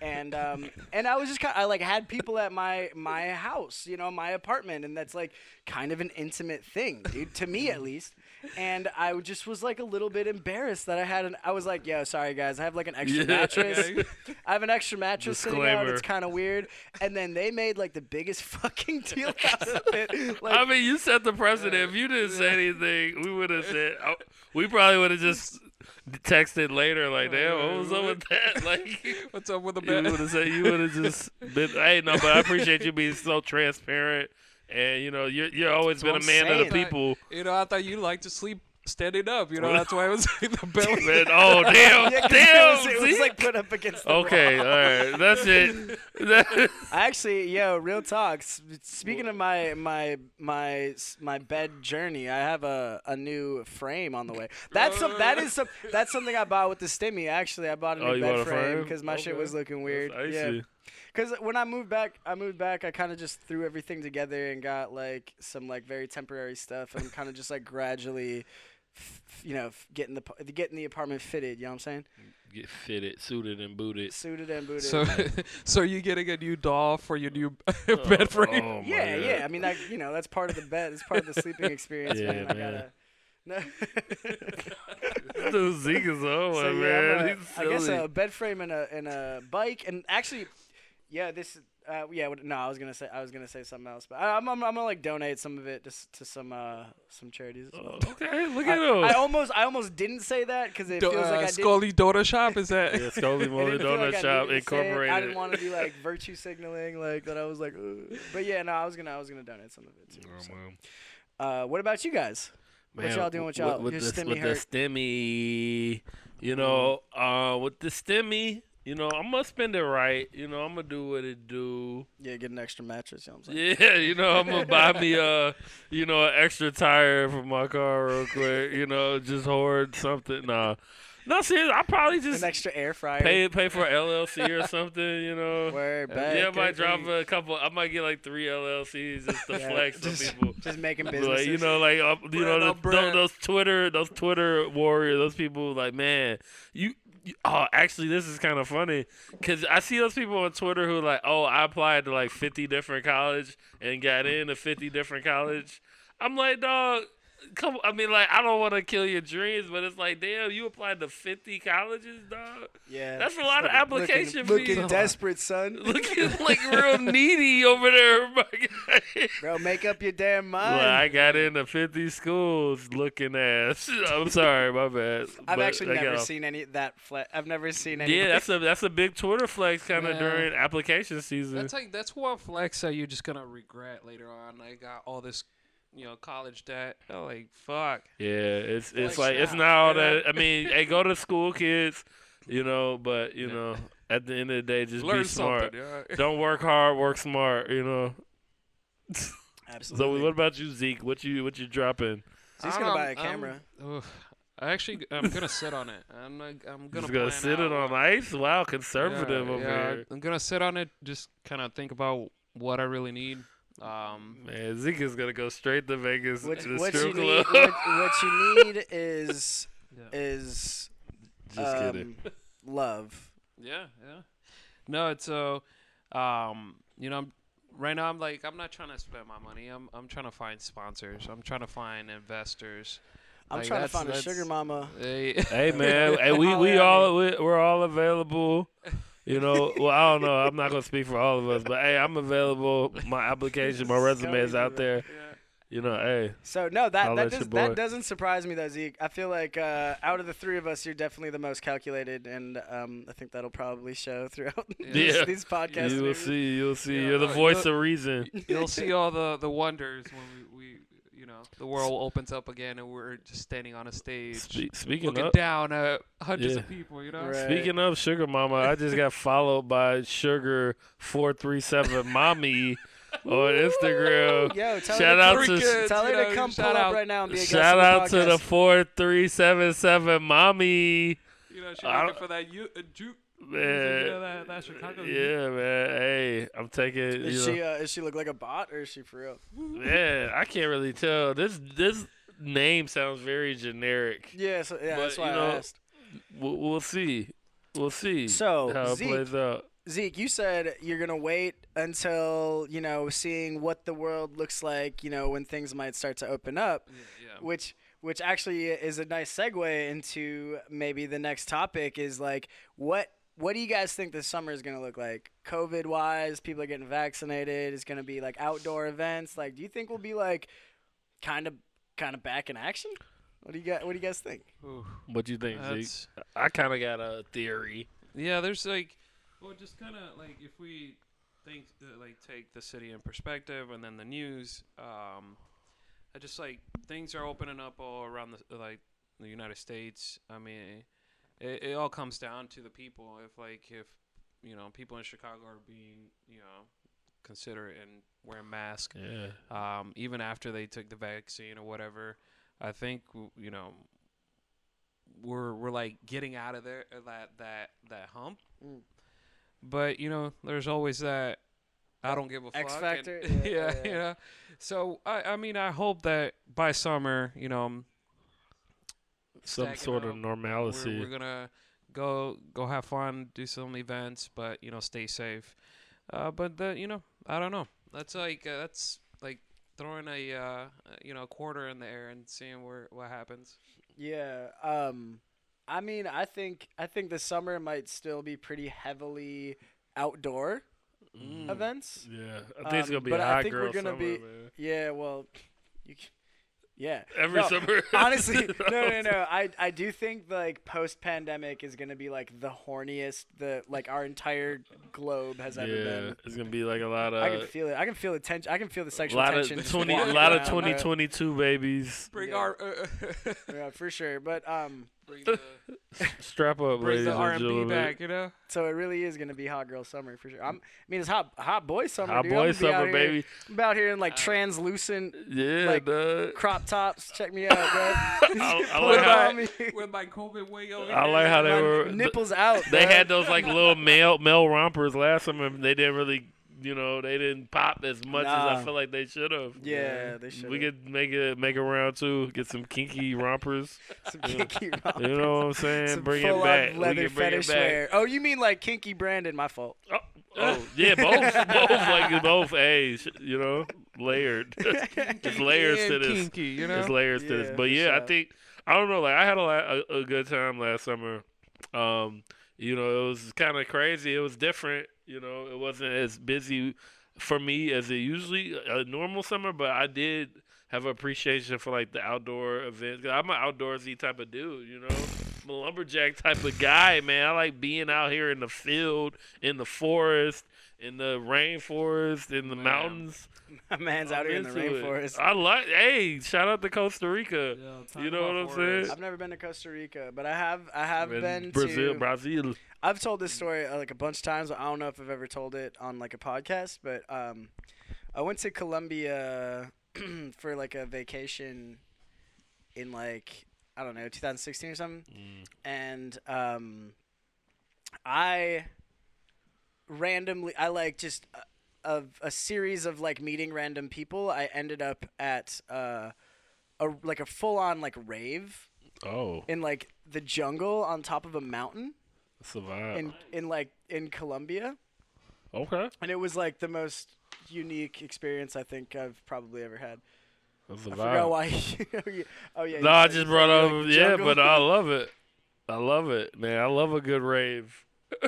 Speaker 2: And um and I was just kind I like had people at my my house, you know, my apartment, and that's like kind of an intimate thing, dude, to me at least. And I just was like a little bit embarrassed that I had an. I was like, "Yo, sorry guys, I have like an extra
Speaker 1: Yeah.
Speaker 2: mattress. I have an extra mattress sitting out.
Speaker 1: Disclaimer.
Speaker 2: It's kind of weird." And then they made like the biggest [LAUGHS] fucking deal out of it. Like,
Speaker 1: I mean, you set the precedent. If you didn't say anything, we would have said. oh, we probably would have just texted later, like, "Damn, what was up with that?" [LAUGHS] Like,
Speaker 3: What's up with the
Speaker 1: you
Speaker 3: bed?
Speaker 1: would have said you would have just been. Hey, no, but I appreciate you being so transparent, and you know, you're you're always
Speaker 2: That's
Speaker 1: been a man
Speaker 2: I'm
Speaker 1: of the
Speaker 2: saying.
Speaker 1: people.
Speaker 3: You know, I thought you like to sleep standing up. You know, that's why I was like [LAUGHS] the belly. [LAUGHS]
Speaker 1: Man, oh damn,
Speaker 2: yeah, 'cause
Speaker 1: damn.
Speaker 2: it was, it was like put up against the
Speaker 1: okay,
Speaker 2: wall.
Speaker 1: all right, that's it. [LAUGHS]
Speaker 2: I actually, yo, real talk. Speaking of my my my my bed journey, I have a, a new frame on the way. That's some, that is some that's something I bought with the stimmy. Actually, I bought a
Speaker 1: oh, new Oh,
Speaker 2: bed
Speaker 1: a
Speaker 2: frame
Speaker 1: frame?
Speaker 2: because my shit was looking weird.
Speaker 1: That's
Speaker 2: Yeah,
Speaker 1: icy.
Speaker 2: Because when I moved back, I moved back. I kind of just threw everything together and got like some like very temporary stuff, and kind of just like gradually, f- f- you know, f- getting the p- getting the apartment fitted. You know what I'm saying?
Speaker 1: Get fitted, suited, and booted.
Speaker 2: Suited and booted.
Speaker 3: So, [LAUGHS] so you getting a new doll for your new [LAUGHS] oh, bed frame?
Speaker 1: Oh, my
Speaker 2: Yeah,
Speaker 1: God.
Speaker 2: yeah. I mean, that you know, that's part of the bed. It's part of the sleeping [LAUGHS] experience,
Speaker 1: Yeah,
Speaker 2: man. I gotta. No.
Speaker 1: Dude, Zeke is on
Speaker 2: so yeah,
Speaker 1: man.
Speaker 2: a-
Speaker 1: He's
Speaker 2: I guess a bed frame and a and a bike, and actually, yeah, this. Uh, yeah, no, I was gonna say I was gonna say something else, but I, I'm, I'm I'm gonna like donate some of it just to some uh some charities. As well.
Speaker 1: Oh, okay, look
Speaker 2: I,
Speaker 1: at him.
Speaker 2: I almost I almost didn't say that because it
Speaker 3: Do-
Speaker 2: feels
Speaker 3: uh,
Speaker 2: like I didn't.
Speaker 3: Scully Dota Shop is that? [LAUGHS]
Speaker 1: yeah, Scully [LAUGHS]
Speaker 2: it
Speaker 1: Molly
Speaker 2: didn't feel
Speaker 1: Donut
Speaker 2: like
Speaker 1: Shop
Speaker 2: needed to say it.
Speaker 1: Incorporated.
Speaker 2: I didn't want to be like [LAUGHS] virtue signaling like that. I was like, Ugh. but yeah, no, I was gonna I was gonna donate some of it too.
Speaker 1: Oh,
Speaker 2: so.
Speaker 1: man.
Speaker 2: Uh, what about you guys? What y'all doing with y'all-
Speaker 1: With,
Speaker 2: your
Speaker 1: the,
Speaker 2: stimmy
Speaker 1: with the stimmy, you know, uh, with the stimmy, you know, I'm gonna spend it right. You know, I'm gonna do what it do.
Speaker 2: Yeah, get an extra mattress. You know what I'm saying?
Speaker 1: Yeah, [LAUGHS] you know, I'm gonna buy me a, you know, an extra tire for my car real quick. You know, just hoard something. Nah, no, serious. I probably just
Speaker 2: An extra air fryer.
Speaker 1: pay pay for LLC or something. You know. [LAUGHS]
Speaker 2: Word,
Speaker 3: Yeah.
Speaker 1: Yeah, I might drop a couple. I might get like three LLCs just to
Speaker 2: Yeah,
Speaker 1: flex
Speaker 2: just-
Speaker 1: on people.
Speaker 2: Just making business.
Speaker 1: Like,
Speaker 2: business.
Speaker 1: you know, like uh, you know, the, those, those Twitter, those Twitter warriors, those people. Like, man, you. Oh, actually, this is kind of funny because I see those people on Twitter who like, oh, I applied to like fifty different college and got into fifty different college. I'm like, dog, come. I mean, like, I don't want to kill your dreams, but it's like, damn, you applied to fifty colleges, dog.
Speaker 2: Yeah.
Speaker 1: That's a lot of
Speaker 2: Looking-
Speaker 1: application
Speaker 2: looking,
Speaker 1: fees.
Speaker 2: looking desperate, son. [LAUGHS]
Speaker 1: Looking [LAUGHS] like real needy over there, [LAUGHS] my guy.
Speaker 2: Bro, make up your damn mind.
Speaker 1: Well, I got into 50 schools looking ass. I'm sorry, my bad.
Speaker 2: I've
Speaker 1: But
Speaker 2: actually never seen any that fle- I've never seen any.
Speaker 1: Yeah, that's a that's a big Twitter flex kind of
Speaker 3: Yeah.
Speaker 1: during application season.
Speaker 3: That's like that's one flex that you're just gonna regret later on. I got all this, you know, college debt. Oh, like fuck.
Speaker 1: yeah, it's it's
Speaker 3: Flex
Speaker 1: like it's
Speaker 3: now,
Speaker 1: not all that. I mean, [LAUGHS] hey, go to school, kids. You know, but you
Speaker 3: Yeah.
Speaker 1: know, at the end of the day, just
Speaker 3: Learn
Speaker 1: be smart.
Speaker 3: something. Yeah. [LAUGHS]
Speaker 1: Don't work hard, work smart. You know. [LAUGHS]
Speaker 2: Absolutely.
Speaker 1: So what about you, Zeke? What you what you dropping?
Speaker 2: He's gonna
Speaker 3: don't
Speaker 2: buy a camera.
Speaker 3: oof. I actually, I'm gonna sit on it. I'm not, I'm gonna.
Speaker 1: Just gonna sit
Speaker 3: out
Speaker 1: it on ice? Wow, conservative
Speaker 3: yeah,
Speaker 1: over
Speaker 3: yeah,
Speaker 1: here.
Speaker 3: I'm gonna sit on it. Just kind of think about what I really need. Um,
Speaker 1: Man, Zeke is gonna go straight to Vegas
Speaker 2: What,
Speaker 1: to the
Speaker 2: what you need, what, what you [LAUGHS] need is
Speaker 3: yeah.
Speaker 2: is
Speaker 1: Just kidding.
Speaker 2: um, love.
Speaker 3: Yeah, yeah. No, it's so, um, you know, I'm, right now I'm like I'm not trying to spend my money. I'm I'm trying to find sponsors. I'm trying to find investors.
Speaker 2: I'm
Speaker 3: Like,
Speaker 2: trying to find a sugar mama.
Speaker 3: Hey,
Speaker 1: Hey man, [LAUGHS] hey, we we all we, we're all available. You know, well I don't know. I'm not gonna speak for all of us, but hey, I'm available. My [LAUGHS] application, my resume is out there. You know, hey,
Speaker 2: So no, that
Speaker 1: Holla
Speaker 2: that, does, that doesn't surprise me though, Zeke. I feel like uh, out of the three of us, you're definitely the most calculated, and um, I think that'll probably show throughout [LAUGHS] these,
Speaker 1: Yeah.
Speaker 2: these podcasts.
Speaker 1: you will
Speaker 2: maybe.
Speaker 1: see, you'll see.
Speaker 3: Yeah,
Speaker 1: You're the
Speaker 3: uh,
Speaker 1: voice
Speaker 3: you'll-
Speaker 1: of reason. [LAUGHS]
Speaker 3: You'll see all the the wonders when we, we you know the world opens up again and we're just standing on a stage
Speaker 1: Spe- speaking
Speaker 3: looking
Speaker 1: of
Speaker 3: down at hundreds
Speaker 1: Yeah.
Speaker 3: of people. You know.
Speaker 2: Right.
Speaker 1: speaking of sugar mama, I just got followed by sugar four three seven mommy on Instagram.
Speaker 2: Yo, tell
Speaker 1: Shout
Speaker 2: her
Speaker 1: out to-
Speaker 3: kids,
Speaker 2: tell her
Speaker 3: know,
Speaker 2: to come
Speaker 3: shout
Speaker 2: pull up
Speaker 3: out-
Speaker 2: right now and be a guest
Speaker 1: Shout
Speaker 2: on
Speaker 1: out to the four three seven seven mommy.
Speaker 3: You know, she's looking for that you, uh, ju-
Speaker 1: Man,
Speaker 3: you know, that, that Chicago.
Speaker 1: yeah, man. Hey, I'm taking.
Speaker 2: Is she uh, is she look like a bot or is she for real?
Speaker 1: man, I can't really tell. This this name sounds very generic.
Speaker 2: Yeah, so, yeah,
Speaker 1: But,
Speaker 2: that's why
Speaker 1: you
Speaker 2: I
Speaker 1: know,
Speaker 2: asked.
Speaker 1: We'll, we'll see. We'll see
Speaker 2: So,
Speaker 1: how it
Speaker 2: Zeke,
Speaker 1: plays out.
Speaker 2: Zeke, you said you're gonna wait until you know seeing what the world looks like. You know when things might start to open up,
Speaker 3: Yeah, yeah.
Speaker 2: which which actually is a nice segue into maybe the next topic is like what what do you guys think this summer is gonna look like? COVID wise, people are getting vaccinated. It's gonna be like outdoor events. Like, do you think we'll be like kind of kind of back in action? What do you got? What do you guys think?
Speaker 3: Ooh,
Speaker 1: What do you think, Zeke? I kind of got a theory.
Speaker 3: Yeah, there's like, well, just kind of like if we think uh, like take the city in perspective and then the news, um, I just like things are opening up all around the like the United States. I mean, it, it all comes down to the people. If like if you know people in Chicago are being you know considerate and wearing masks,
Speaker 1: Yeah.
Speaker 3: um, even after they took the vaccine or whatever. I think you know we're we're like getting out of there uh, that that that hump.
Speaker 2: Mm.
Speaker 3: But you know, there's always that I don't give a
Speaker 2: X
Speaker 3: fuck.
Speaker 2: factor?
Speaker 3: and- [LAUGHS]
Speaker 2: Yeah,
Speaker 3: yeah,
Speaker 2: yeah, yeah.
Speaker 3: you know. So I I mean I hope that by summer you know I'm
Speaker 1: Some
Speaker 3: stacking
Speaker 1: sort of
Speaker 3: up.
Speaker 1: normalcy.
Speaker 3: we're, we're gonna go go have fun, do some events, but you know stay safe. Uh, but the you know I don't know. That's like uh, that's like throwing a uh, you know quarter in the air and seeing where what happens.
Speaker 2: Yeah. Um I mean, I think I think the summer might still be pretty heavily outdoor
Speaker 1: Mm.
Speaker 2: events.
Speaker 1: Yeah, I think it's
Speaker 2: Um,
Speaker 1: gonna be
Speaker 2: but
Speaker 1: a
Speaker 2: I
Speaker 1: hot
Speaker 2: think we're
Speaker 1: girl
Speaker 2: gonna
Speaker 1: summer,
Speaker 2: be-
Speaker 1: man.
Speaker 2: Yeah, well, you c- yeah.
Speaker 1: Every
Speaker 2: No,
Speaker 1: summer. [LAUGHS]
Speaker 2: Honestly, [LAUGHS] no, no, no. I, I do think like post pandemic is gonna be like the horniest the like our entire globe has ever
Speaker 1: yeah,
Speaker 2: been.
Speaker 1: it's gonna be like a lot of.
Speaker 2: I can feel it. I can feel the tension. I can feel the
Speaker 1: a
Speaker 2: sexual
Speaker 1: lot
Speaker 2: tension.
Speaker 1: of
Speaker 2: just
Speaker 1: twenty, a lot of
Speaker 2: around,
Speaker 1: twenty
Speaker 2: bro.
Speaker 1: twenty two babies.
Speaker 3: Bring
Speaker 2: Yeah.
Speaker 3: our uh, [LAUGHS]
Speaker 2: Yeah, for sure. But um,
Speaker 3: bring [LAUGHS] the,
Speaker 1: Strap up,
Speaker 3: bring
Speaker 1: ladies
Speaker 3: the
Speaker 1: and
Speaker 3: R and B
Speaker 1: gentlemen.
Speaker 3: back. You know.
Speaker 2: so it really is gonna be hot girl summer for sure. I'm, I mean, it's hot hot boy summer.
Speaker 1: Hot
Speaker 2: dude. I'm
Speaker 1: boy
Speaker 2: out
Speaker 1: summer,
Speaker 2: here-
Speaker 1: baby.
Speaker 2: I'm out here in like
Speaker 3: Uh,
Speaker 2: translucent
Speaker 1: Yeah,
Speaker 2: like,
Speaker 1: dog.
Speaker 2: crop tops. Check me out, bro. [LAUGHS]
Speaker 1: I, I [LAUGHS] like how
Speaker 2: me.
Speaker 3: With my COVID wig over
Speaker 1: I like how they
Speaker 2: My
Speaker 1: were.
Speaker 2: nipples out.
Speaker 1: They
Speaker 2: bro.
Speaker 1: had those like little male male rompers last summer. They didn't really, you know, they didn't pop as much as I feel like they should have.
Speaker 2: Yeah, they should.
Speaker 1: We could make it make a round two, get some kinky [LAUGHS] rompers.
Speaker 2: some
Speaker 1: yeah.
Speaker 2: kinky
Speaker 1: You know what I'm saying?
Speaker 2: Some
Speaker 1: bring it back. We
Speaker 2: leather
Speaker 1: can bring it
Speaker 2: fetish
Speaker 1: back.
Speaker 2: wear. Oh, you mean like kinky Brandon? My fault.
Speaker 1: Oh, Oh yeah, both, both like both A's, you know, layered. [LAUGHS] There's layers to this.
Speaker 3: Kinky, you know.
Speaker 1: There's layers to this, but
Speaker 2: for
Speaker 1: yeah, I think I don't know. Like I had a, la- a, a good time last summer. Um, you know, it was kind of crazy. It was different. You know, it wasn't as busy for me as it usually a normal summer, but I did have appreciation for like the outdoor events. I'm an outdoorsy type of dude. You know, I'm a lumberjack type of guy, man. I like being out here in the field, in the forest, in the rainforest, in the
Speaker 3: Man.
Speaker 1: mountains.
Speaker 2: My [LAUGHS] man's out
Speaker 1: I'm
Speaker 2: here in the
Speaker 1: into it.
Speaker 2: rainforest.
Speaker 1: I like. Hey, shout out to Costa Rica. You know what I'm saying?
Speaker 2: I've never been to Costa Rica, but I have I have
Speaker 1: And
Speaker 2: been
Speaker 1: Brazil,
Speaker 2: to.
Speaker 1: Brazil.
Speaker 2: I've told this story uh, like a bunch of times. I don't know if I've ever told it on like a podcast, but um, I went to Colombia [CLEARS THROAT] for like a vacation in like I don't know 2016 or something,
Speaker 1: Mm.
Speaker 2: and um, I randomly I like just uh, of a series of like meeting random people. I ended up at uh, a like a full on like rave
Speaker 1: Oh,
Speaker 2: in like the jungle on top of a mountain
Speaker 1: vibe.
Speaker 2: in in like in Colombia,
Speaker 1: okay,
Speaker 2: and it was like the most unique experience I think I've probably ever had.
Speaker 1: that's a
Speaker 2: I
Speaker 1: vibe.
Speaker 2: forgot why. [LAUGHS] oh yeah. Oh yeah.
Speaker 1: no, I
Speaker 2: said-
Speaker 1: just brought up.
Speaker 2: like
Speaker 1: Yeah,
Speaker 2: jungle.
Speaker 1: but I love [LAUGHS] it. I love it, man. I love a good rave. [LAUGHS]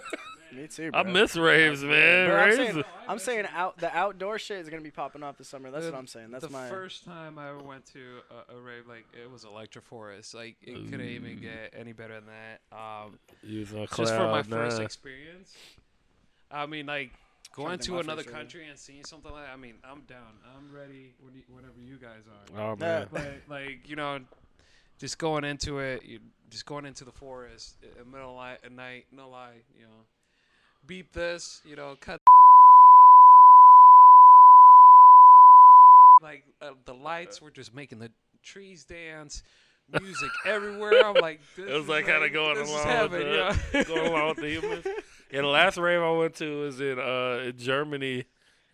Speaker 2: Me too.
Speaker 1: I miss raves, man.
Speaker 2: But I'm saying, I'm saying out the outdoor shit is gonna be popping off this summer. That's
Speaker 3: The-
Speaker 2: what I'm saying. That's
Speaker 3: the
Speaker 2: my.
Speaker 3: first time I ever went to a, a rave, like it was Electric Forest. Like it couldn't even get any better than that. Um,
Speaker 1: You was on
Speaker 3: just for my
Speaker 1: cloud
Speaker 3: first experience. I mean, like going to another
Speaker 2: first rave.
Speaker 3: country and seeing something like. That. I mean, I'm down. I'm ready. when you- Whenever you guys are.
Speaker 1: Oh man,
Speaker 3: but like you know, just going into it, you, just going into the forest in the middle of li- at night, no lie, you know, beep this, you know, cut. Like uh, the lights were just making the trees dance, music [LAUGHS] everywhere. I'm like, this
Speaker 1: it was like kind of going
Speaker 3: this
Speaker 1: along
Speaker 3: heaven,
Speaker 1: with
Speaker 3: you know?
Speaker 1: the, [LAUGHS] going along with the humans. Yeah, the last rave I went to was in uh in Germany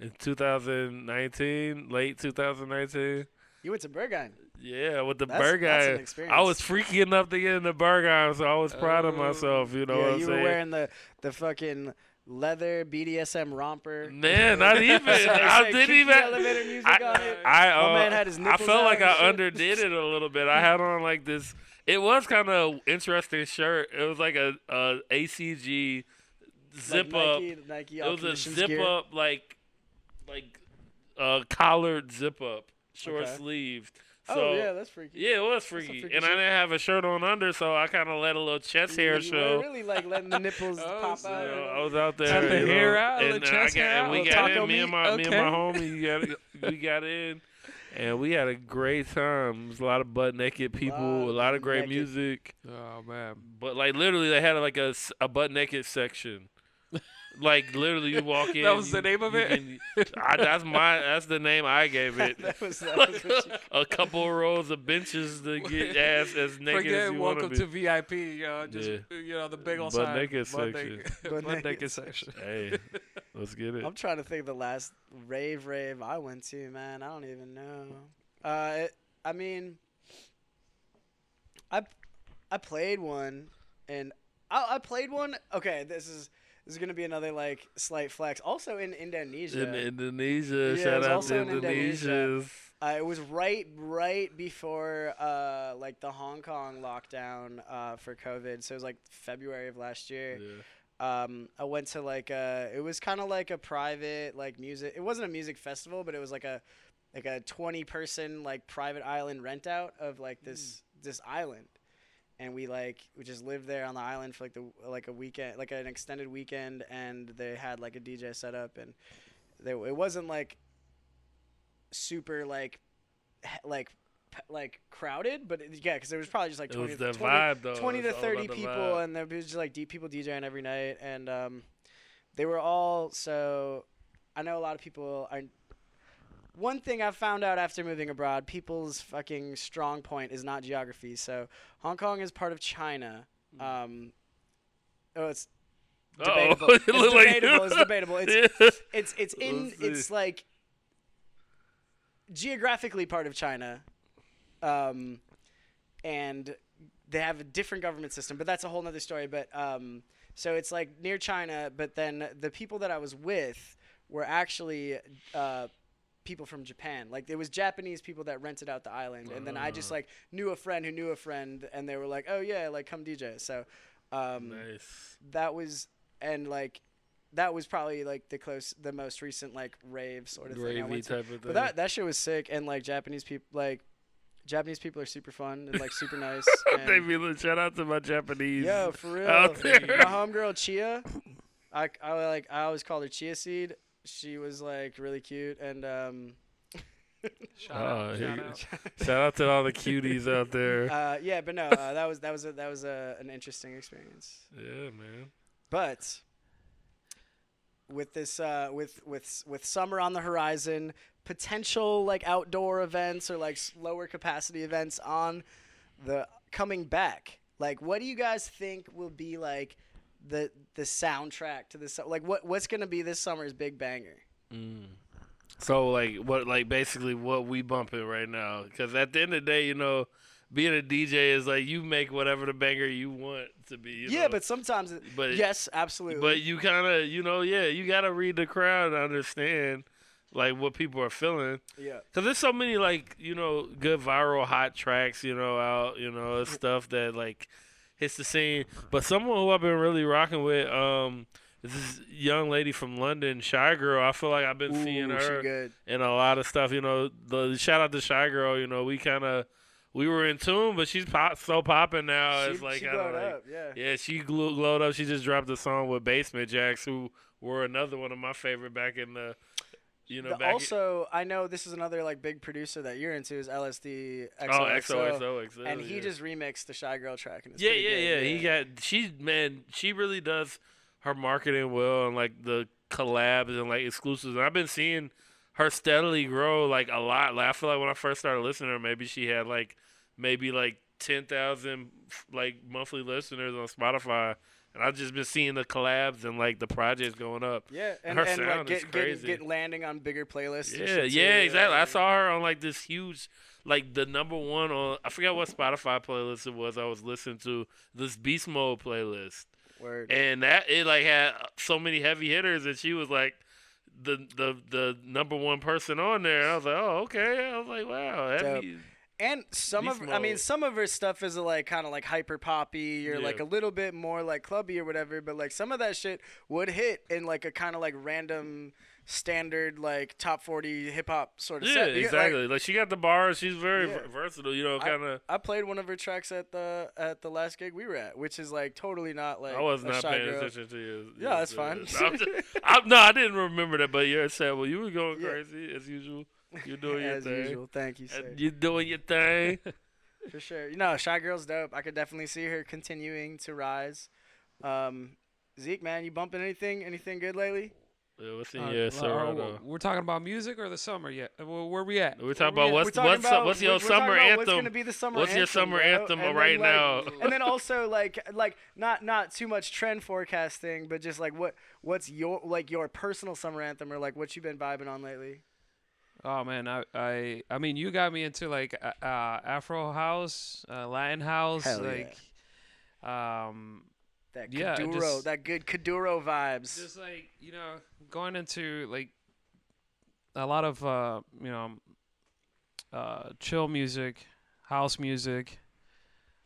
Speaker 1: in 2019, late 2019.
Speaker 2: you went to Berghain.
Speaker 1: Yeah, with the
Speaker 2: That's, that's.
Speaker 1: I was freaky enough to get in the Berghain, so I was proud of
Speaker 3: Oh.
Speaker 1: myself. You know
Speaker 2: yeah,
Speaker 1: what I'm
Speaker 2: you
Speaker 1: saying?
Speaker 2: were wearing the the fucking leather BDSM romper.
Speaker 1: Man, not [LAUGHS] even.
Speaker 2: Say-
Speaker 1: I didn't even.
Speaker 2: elevator music
Speaker 1: I,
Speaker 2: on it.
Speaker 1: I, uh,
Speaker 2: man had his
Speaker 1: I felt like I
Speaker 2: shit.
Speaker 1: underdid it a little bit. I [LAUGHS] had on like this. It was kind of interesting shirt. It was like a, a ACG zip
Speaker 2: like
Speaker 1: up.
Speaker 2: Nike, Nike
Speaker 1: It was a zip
Speaker 2: gear.
Speaker 1: up like like uh collared zip up, short
Speaker 2: Okay.
Speaker 1: sleeved. So,
Speaker 2: oh yeah, that's freaky.
Speaker 1: yeah, it was freaky,
Speaker 2: freaky
Speaker 1: and I didn't have a shirt on under, so I kind of let a little chest
Speaker 2: You-
Speaker 1: hair
Speaker 2: you
Speaker 1: show.
Speaker 2: were really like letting the nipples [LAUGHS]
Speaker 3: Oh,
Speaker 2: pop
Speaker 3: so-
Speaker 1: You
Speaker 2: out.
Speaker 1: know, I was out there.
Speaker 3: Cut the
Speaker 1: you know,
Speaker 3: hair out,
Speaker 1: and
Speaker 3: the
Speaker 1: uh,
Speaker 3: chest
Speaker 1: I got,
Speaker 3: hair
Speaker 1: and we
Speaker 3: out,
Speaker 1: got
Speaker 2: taco
Speaker 1: in. Me and
Speaker 2: meat,
Speaker 1: my me and my homie got we [LAUGHS] got in, and we had a great time. It was a lot of butt naked people, a lot of great
Speaker 2: naked.
Speaker 1: music.
Speaker 3: Oh man.
Speaker 1: But like literally, they had like a, s- a butt naked section. Like literally, you walk in.
Speaker 3: That was the name of it?
Speaker 1: can- I, that's my that's the name I gave it. [LAUGHS]
Speaker 2: that was, that
Speaker 1: Like
Speaker 2: what you-
Speaker 1: a, [LAUGHS] a couple rows of benches to [LAUGHS] get ass as naked
Speaker 3: Forget
Speaker 1: as you want to be.
Speaker 3: welcome
Speaker 1: to
Speaker 3: to. VIP. You know, just
Speaker 1: Yeah.
Speaker 3: you know the big old
Speaker 1: Butt
Speaker 3: sign.
Speaker 1: naked
Speaker 3: butt
Speaker 1: section.
Speaker 3: naked-
Speaker 2: Butt
Speaker 3: butt
Speaker 2: naked
Speaker 3: naked
Speaker 2: section.
Speaker 3: section.
Speaker 1: Hey, let's get it.
Speaker 2: I'm trying to think of the last rave rave I went to, man. I don't even know. Uh, it, I mean, I I played one, and I, I played one. Okay, this is this is gonna be another like slight flex. Also in Indonesia,
Speaker 1: In Indonesia,
Speaker 2: Yeah,
Speaker 1: shout out to
Speaker 2: in Indonesia. Uh, it was right right before uh like the Hong Kong lockdown uh for COVID. So it was like February of last year.
Speaker 1: Yeah.
Speaker 2: um, I went to like a, it was kind of like a private like music. It wasn't a music festival, but it was like a, like a twenty person like private island rent out of like this this island, and we like we just lived there on the island for like the like a weekend, like an extended weekend, and they had like a DJ set up, and they it wasn't like super like like like crowded, but it, yeah, because there was probably just like
Speaker 1: It
Speaker 2: twenty
Speaker 1: was
Speaker 2: to
Speaker 1: the
Speaker 2: 20
Speaker 1: vibe though.
Speaker 2: 20
Speaker 1: It's
Speaker 2: to 30
Speaker 1: the
Speaker 2: people and there was just like deep people DJing every night and um, they were all so I know a lot of people are one thing I've found out after moving abroad people's fucking strong point is not geography. So Hong Kong is part of China. Um, oh it's debatable. [LAUGHS] It's
Speaker 1: like
Speaker 2: debatable it's debatable. It's [LAUGHS]
Speaker 1: Yeah.
Speaker 2: it's it's in it's like geographically part of China, um, and they have a different government system. But that's a whole nother story. But um, So it's like near China, but then the people that I was with were actually uh, people from Japan. Like it was Japanese people that rented out the island, and then I just
Speaker 1: Ah.
Speaker 2: like knew a friend who knew a friend, and they were like, "Oh yeah, like come DJ." So um,
Speaker 1: Nice.
Speaker 2: that was and like that was probably like the close the most recent like rave sort of thing I
Speaker 1: Gravy
Speaker 2: went to.
Speaker 1: type of thing.
Speaker 2: But that that shit was sick, and like Japanese people like. Japanese people are super fun and like super [LAUGHS] nice.
Speaker 1: they li- shout out to my Japanese.
Speaker 2: Yo, for real.
Speaker 1: out there.
Speaker 2: My homegirl Chia, I, I like I always called her Chia Seed. She was like really cute and um [LAUGHS]
Speaker 3: Shout
Speaker 1: Oh,
Speaker 3: out,
Speaker 1: here
Speaker 3: shout out. [LAUGHS]
Speaker 1: Shout out to all the cuties out [LAUGHS] there.
Speaker 2: uh yeah, but no, uh, that was that was a, that was a, an interesting experience.
Speaker 1: yeah, man.
Speaker 2: But with this uh with with with summer on the horizon, potential like outdoor events or like s- lower capacity events on the coming back. Like what do you guys think will be like the the soundtrack to this like what what's going to be this summer's big banger?
Speaker 1: Mm. So like what like basically what we bumping right now because at the end of the day you know being a DJ is like you make whatever the banger you want to be. You
Speaker 2: yeah,
Speaker 1: know?
Speaker 2: but sometimes it,
Speaker 1: but
Speaker 2: yes, absolutely.
Speaker 1: but you kind of you know yeah you got to read the crowd and understand like what people are feeling
Speaker 2: yeah.
Speaker 1: because there's so many like you know good viral hot tracks you know out you know stuff that like hits the scene. But someone who I've been really rocking with um is this young lady from London, Shygirl. I feel like I've been seeing
Speaker 2: Ooh, she
Speaker 1: her and a lot of stuff. You know, the shout out to Shygirl. You know, we kind of we were in tune, but she's pop, so popping now.
Speaker 2: she,
Speaker 1: it's like
Speaker 2: she glowed
Speaker 1: like
Speaker 2: up, yeah.
Speaker 1: yeah, she glowed up. She just dropped a song with Basement Jaxx, who were another one of my favorite back in the you know
Speaker 2: The-
Speaker 1: back in-
Speaker 2: also, I know this is another like big producer that you're into is LSD
Speaker 1: oh
Speaker 2: XOXO,
Speaker 1: XOXO,
Speaker 2: and he
Speaker 1: yeah.
Speaker 2: just remixed the Shygirl track. And
Speaker 1: yeah, yeah,
Speaker 2: good,
Speaker 1: yeah. He got she man, she really does her marketing well and like the collabs and like exclusives. And I've been seeing her steadily grow like a lot. Like I feel like when I first started listening to her, maybe she had like maybe like ten thousand like monthly listeners on Spotify. And I've just been seeing the collabs and like the projects going up.
Speaker 2: Yeah, and,
Speaker 1: her
Speaker 2: and like
Speaker 1: sound is
Speaker 2: get, get,
Speaker 1: crazy.
Speaker 2: get landing on bigger playlists.
Speaker 1: Yeah, yeah,
Speaker 2: too,
Speaker 1: exactly. I saw her on like this huge, like the number one on. I forgot what Spotify playlist it was. I was listening to this Beast Mode playlist,
Speaker 2: Word.
Speaker 1: and that it like had so many heavy hitters, and she was like the the the number one person on there. I was like, oh okay. I was like, wow, heavy.
Speaker 2: And some of,
Speaker 1: Beast
Speaker 2: I mean, some of her stuff is like kind of like hyper poppy or like a little bit more like clubby or whatever. But like some of that shit would hit in like a kind of like random standard like top forty hip hop sort of
Speaker 1: Yeah,
Speaker 2: set. You get, like,
Speaker 1: exactly. Like, she got the bars. She's very
Speaker 2: Yeah.
Speaker 1: versatile. You know, kind of.
Speaker 2: I played one of her tracks at the at the last gig we were at, which is like totally not like
Speaker 1: I was not paying
Speaker 2: girl.
Speaker 1: attention to you.
Speaker 2: Yeah, that's fine.
Speaker 1: I'm just, [LAUGHS] I'm, no, I didn't remember that, but you're saying, well, you were going
Speaker 2: Yeah.
Speaker 1: crazy as usual. You're doing your
Speaker 2: As
Speaker 1: thing.
Speaker 2: usual, thank you, sir.
Speaker 1: And You doing your thing. [LAUGHS]
Speaker 2: For sure. You know, Shygirl's dope. I could definitely see her continuing to rise. Um, Zeke, man, you bumping anything? Anything good lately?
Speaker 1: Yeah, what's in
Speaker 3: Uh,
Speaker 1: your
Speaker 3: uh,
Speaker 1: Serato?
Speaker 3: we're talking about music or the summer yet? Uh, Well, where we at?
Speaker 1: We're talking
Speaker 3: Where
Speaker 1: about
Speaker 3: we at?
Speaker 1: what's
Speaker 2: We're talking
Speaker 1: what's
Speaker 2: about-
Speaker 1: what's your
Speaker 2: we're- we're
Speaker 1: summer
Speaker 2: about What's
Speaker 1: anthem?
Speaker 2: gonna be the summer
Speaker 1: What's your summer
Speaker 2: bro?
Speaker 1: anthem
Speaker 2: And then,
Speaker 1: right
Speaker 2: like-
Speaker 1: now?
Speaker 2: and then [LAUGHS] also like like not not too much trend forecasting, but just like what what's your like your personal summer anthem or like what you've been vibing on lately?
Speaker 3: Oh man, I, I I mean, you got me into like uh, Afro house, uh, Latin house,
Speaker 2: Hell
Speaker 3: like um,
Speaker 2: That
Speaker 3: Yeah,
Speaker 2: Kuduro,
Speaker 3: just-
Speaker 2: that good Kuduro vibes.
Speaker 3: just like you know, going into like a lot of uh, you know, uh, chill music, house music,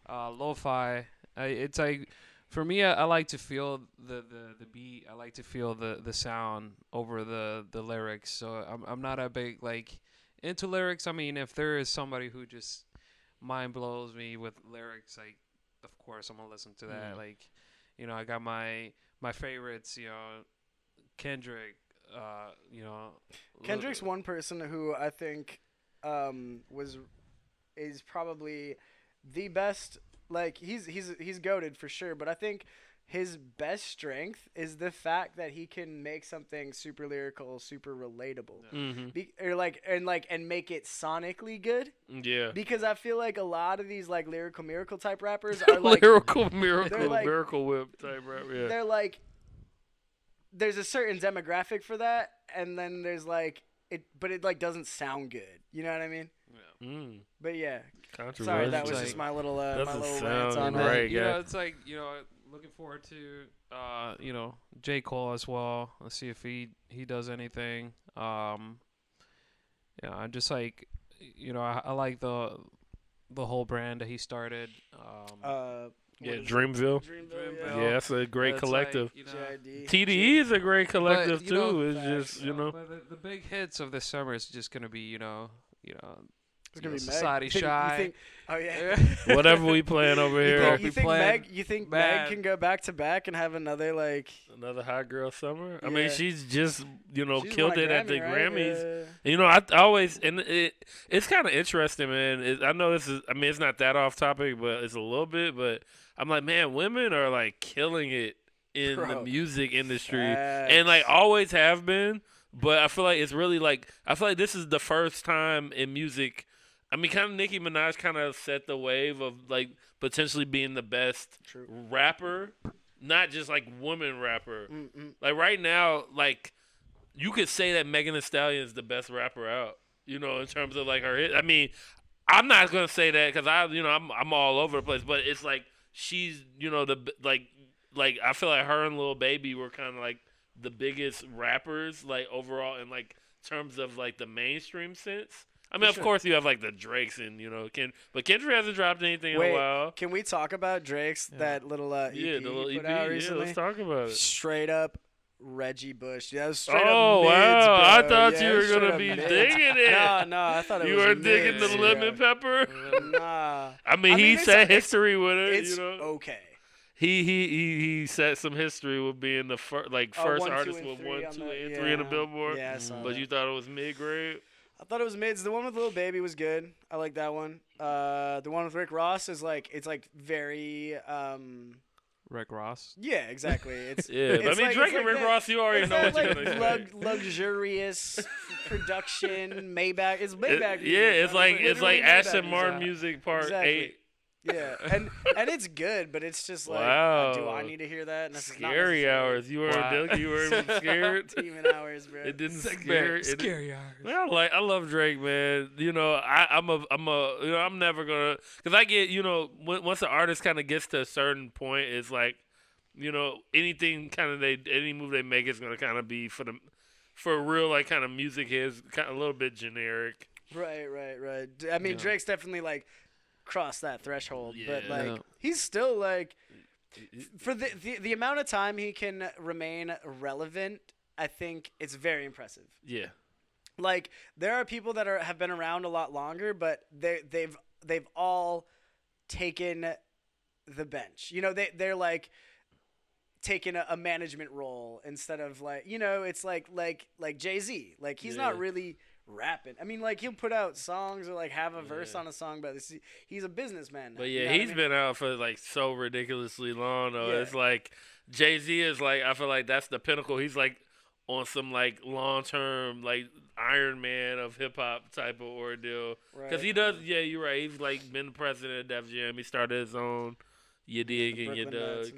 Speaker 3: uh, lo-fi. I, it's like for me, I, I like to feel the, the, the beat. I like to feel the, the sound over the, the lyrics. So I'm I'm not a big like into lyrics. I mean, if there is somebody who just mind blows me with lyrics, like of course I'm gonna listen to that.
Speaker 1: Mhm.
Speaker 3: Like, you know, I got my my favorites. You know, Kendrick. Uh, you know, Lil-
Speaker 2: Kendrick's one person who I think um, was is probably the best. Like he's he's he's goaded for sure, but I think his best strength is the fact that he can make something super lyrical, super relatable.
Speaker 1: Mm-hmm.
Speaker 2: Be, or like and like and make it sonically good
Speaker 1: Yeah.
Speaker 2: because I feel like a lot of these like lyrical miracle type rappers [LAUGHS] are like
Speaker 1: lyrical miracle,
Speaker 2: like-
Speaker 1: miracle whip type rap. Yeah.
Speaker 2: they're like there's a certain demographic for that and then there's like it but it like doesn't sound good you know what i mean
Speaker 1: Mm,
Speaker 2: but yeah sorry that was
Speaker 3: Like-
Speaker 2: just my little uh, my little
Speaker 1: sound
Speaker 2: rant on
Speaker 3: And
Speaker 2: that
Speaker 3: then,
Speaker 1: right,
Speaker 3: you
Speaker 1: yeah.
Speaker 3: know, it's like you know, looking forward to uh, you know, J. Cole as well. Let's see if he he does anything. Um, yeah, I'm just like, you know, I, I like the the whole brand that he started. Um,
Speaker 2: Uh,
Speaker 1: Yeah,
Speaker 2: what is it?
Speaker 1: Dreamville.
Speaker 2: Dreamville.
Speaker 3: Dreamville.
Speaker 1: Yeah, that's a great
Speaker 3: but it's like,
Speaker 1: collective.
Speaker 3: you know,
Speaker 1: TDE is a great collective
Speaker 3: you know,
Speaker 1: too. It's
Speaker 2: facts,
Speaker 1: just you know.
Speaker 3: But the, the big hits of this summer is just gonna be, you know, you know,
Speaker 2: It's gonna
Speaker 3: know,
Speaker 2: be Meg.
Speaker 3: Society [LAUGHS]
Speaker 2: You think- you
Speaker 3: Shy.
Speaker 2: think- [LAUGHS] oh yeah. [LAUGHS]
Speaker 1: Whatever we playing over
Speaker 2: You
Speaker 1: here.
Speaker 2: think,
Speaker 3: be
Speaker 2: you think
Speaker 3: playing
Speaker 2: Meg? You think Meg
Speaker 3: bad.
Speaker 2: can go back to back and have another like?
Speaker 1: Another hot girl summer. I
Speaker 2: Yeah.
Speaker 1: mean, she's just you know
Speaker 2: she's
Speaker 1: killed
Speaker 2: won a
Speaker 1: it at the
Speaker 2: right?
Speaker 1: Grammys.
Speaker 2: Yeah.
Speaker 1: You know, I, I always and it it's kind of interesting, man. It, I know this is. I mean, it's not that off topic, but it's a little bit. But I'm like, man, women are like killing it in the music industry, and like always have been. But I feel like it's really like I feel like this is the first time in music. I mean, kind of Nicki Minaj kind of set the wave of like potentially being the best
Speaker 2: True.
Speaker 1: rapper, not just like woman rapper.
Speaker 2: Mm-mm.
Speaker 1: Like right now, like you could say that Megan Thee Stallion is the best rapper out. You know, in terms of like her hit. I mean, I'm not gonna say that because I, you know, I'm I'm all over the place. But it's like she's, you know, the like like I feel like her and Lil Baby were kind of like the biggest rappers like overall in like terms of like the mainstream sense. I mean,
Speaker 2: For
Speaker 1: of
Speaker 2: sure.
Speaker 1: course you have like the Drakes and you know Ken, but Kendrick hasn't dropped anything in a while.
Speaker 2: Can we talk about Drake's
Speaker 3: Yeah.
Speaker 2: that little uh, EP
Speaker 1: Yeah, the little EP. Yeah, let's talk about it.
Speaker 2: Straight up Reggie Bush. Yeah, straight
Speaker 1: Oh
Speaker 2: up mids,
Speaker 1: wow! I thought
Speaker 2: Yeah,
Speaker 1: you were gonna be
Speaker 2: mids.
Speaker 1: digging it.
Speaker 2: No, no, I thought it was you
Speaker 1: were digging the lemon
Speaker 2: bro.
Speaker 1: pepper. [LAUGHS]
Speaker 2: Nah,
Speaker 1: I mean,
Speaker 2: I
Speaker 1: he
Speaker 2: mean,
Speaker 1: set history with it.
Speaker 2: it's
Speaker 1: You know,
Speaker 2: okay.
Speaker 1: he he he he set some history with being the first like
Speaker 2: Oh,
Speaker 1: first
Speaker 2: one, two,
Speaker 1: artist with one, two, and three in the
Speaker 2: yeah.
Speaker 1: Billboard.
Speaker 2: Yeah,
Speaker 1: But
Speaker 2: that.
Speaker 1: you thought it was mid grade.
Speaker 2: I thought it was mids. The one with Lil Baby was good. I like that one. Uh, the one with Rick Ross is like it's like very um.
Speaker 3: Rick Ross.
Speaker 2: Yeah, exactly. It's [LAUGHS]
Speaker 1: Yeah, but I mean,
Speaker 2: like-
Speaker 1: Drake
Speaker 2: it's
Speaker 1: and
Speaker 2: like
Speaker 1: Rick
Speaker 2: that-
Speaker 1: Ross, you already know
Speaker 2: that,
Speaker 1: what you're gonna
Speaker 2: lug-
Speaker 1: say.
Speaker 2: luxurious [LAUGHS] production Maybach. It's
Speaker 1: It-
Speaker 2: Maybach.
Speaker 1: yeah,
Speaker 2: music,
Speaker 1: it's like it's like
Speaker 2: literally Maybach
Speaker 1: Ashton Martin
Speaker 2: music.
Speaker 1: music part
Speaker 2: Exactly.
Speaker 1: eight.
Speaker 2: Yeah, [LAUGHS] and and it's good, but it's just like,
Speaker 1: Wow.
Speaker 2: do I need to hear that? And that's not
Speaker 1: Scary
Speaker 2: necessarily
Speaker 1: hours. You weren't
Speaker 3: Wow.
Speaker 1: Dill- you weren't [LAUGHS] scared.
Speaker 2: Demon hours, bro.
Speaker 1: It didn't scare. It,
Speaker 3: Scary hours.
Speaker 1: Yeah, I like I love Drake, man. You know, I, I'm a I'm a you know I'm never gonna because I get you know when, once an artist kind of gets to a certain point, it's like you know anything kind of they any move they make is gonna kind of be for the for real like kind of music is kind of a little bit generic.
Speaker 2: Right, right, right. D- I mean,
Speaker 3: Yeah.
Speaker 2: Drake's definitely like crossed that threshold, but like he's still like for the, the the amount of time he can remain relevant. I think it's very impressive.
Speaker 1: Yeah,
Speaker 2: Like there are people that are have been around a lot longer, but they they've they've all taken the bench. You know, they they're like taking a, a management role instead of like you know it's like like like Jay Z. Like he's not really rapping. I mean, like he'll put out songs or like have a verse
Speaker 1: Yeah.
Speaker 2: on a song, but this, he's a businessman. now,
Speaker 1: but
Speaker 2: you
Speaker 1: yeah,
Speaker 2: know what I mean?
Speaker 1: been out for like so ridiculously long. Though
Speaker 2: Yeah.
Speaker 1: it's like Jay Z is like I feel like that's the pinnacle. He's like on some like long term like Iron Man of hip hop type of ordeal. Because
Speaker 2: Right.
Speaker 1: he does, yeah, you're right. He's like been the president of Def Jam. He started his own. You dig and you dug.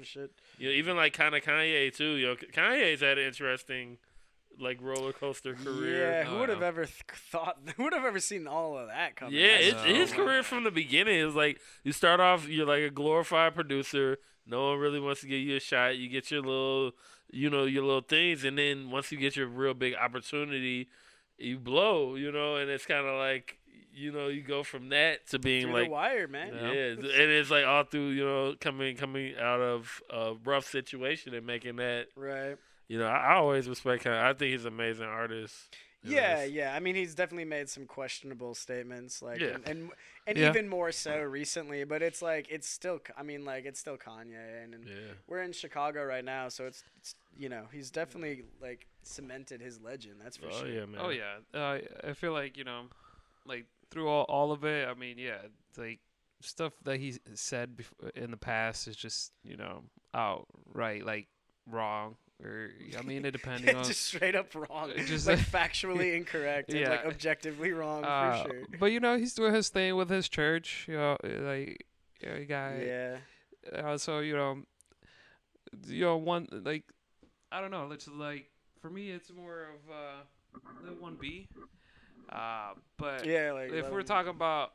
Speaker 1: You know, even like kind of Kanye too. You know, Kanye's had an interesting like roller coaster career.
Speaker 2: Yeah, who
Speaker 3: Oh,
Speaker 2: would have ever th- thought? [LAUGHS] Who would have ever seen all of that coming?
Speaker 1: Yeah,
Speaker 2: That's-
Speaker 1: it's, his career from the beginning is like you start off, you're like a glorified producer. No one really wants to give you a shot. You get your little, you know, your little things, and then once you get your real big opportunity, you blow. You know, and it's kind of like, you know, you go from that to being
Speaker 2: through
Speaker 1: like
Speaker 2: the wire, man.
Speaker 1: Yeah,
Speaker 3: Yeah.
Speaker 1: and it's like all through you know coming coming out of a rough situation and making that
Speaker 2: Right.
Speaker 1: You know I, I always respect him. I think he's an amazing artist. you know,
Speaker 2: Yeah, yeah. I mean, he's definitely made some questionable statements, like,
Speaker 1: Yeah.
Speaker 2: and and, and
Speaker 3: Yeah.
Speaker 2: even more so recently. But it's like it's still. I mean, like it's still Kanye, and, and
Speaker 1: yeah.
Speaker 2: we're in Chicago right now, so it's, it's you know he's definitely like cemented his legend. That's for
Speaker 1: Oh
Speaker 2: sure.
Speaker 1: yeah, man.
Speaker 3: Oh yeah, uh, I feel like you know, like through all, all of it. I mean, yeah, like stuff that he said before in the past is just you know outright like wrong, or I mean, it [LAUGHS] depending on.
Speaker 2: just straight up wrong.
Speaker 3: Just-
Speaker 2: like [LAUGHS] factually incorrect and like objectively wrong
Speaker 3: uh,
Speaker 2: for sure.
Speaker 3: But you know, he's doing his thing with his church. You know, like yeah, guy.
Speaker 2: Yeah.
Speaker 3: Uh, so you know, you know, one like I don't know. It's like for me, it's more of uh, the one B. Uh, but
Speaker 2: Yeah. Like
Speaker 3: if we're
Speaker 2: um,
Speaker 3: talking about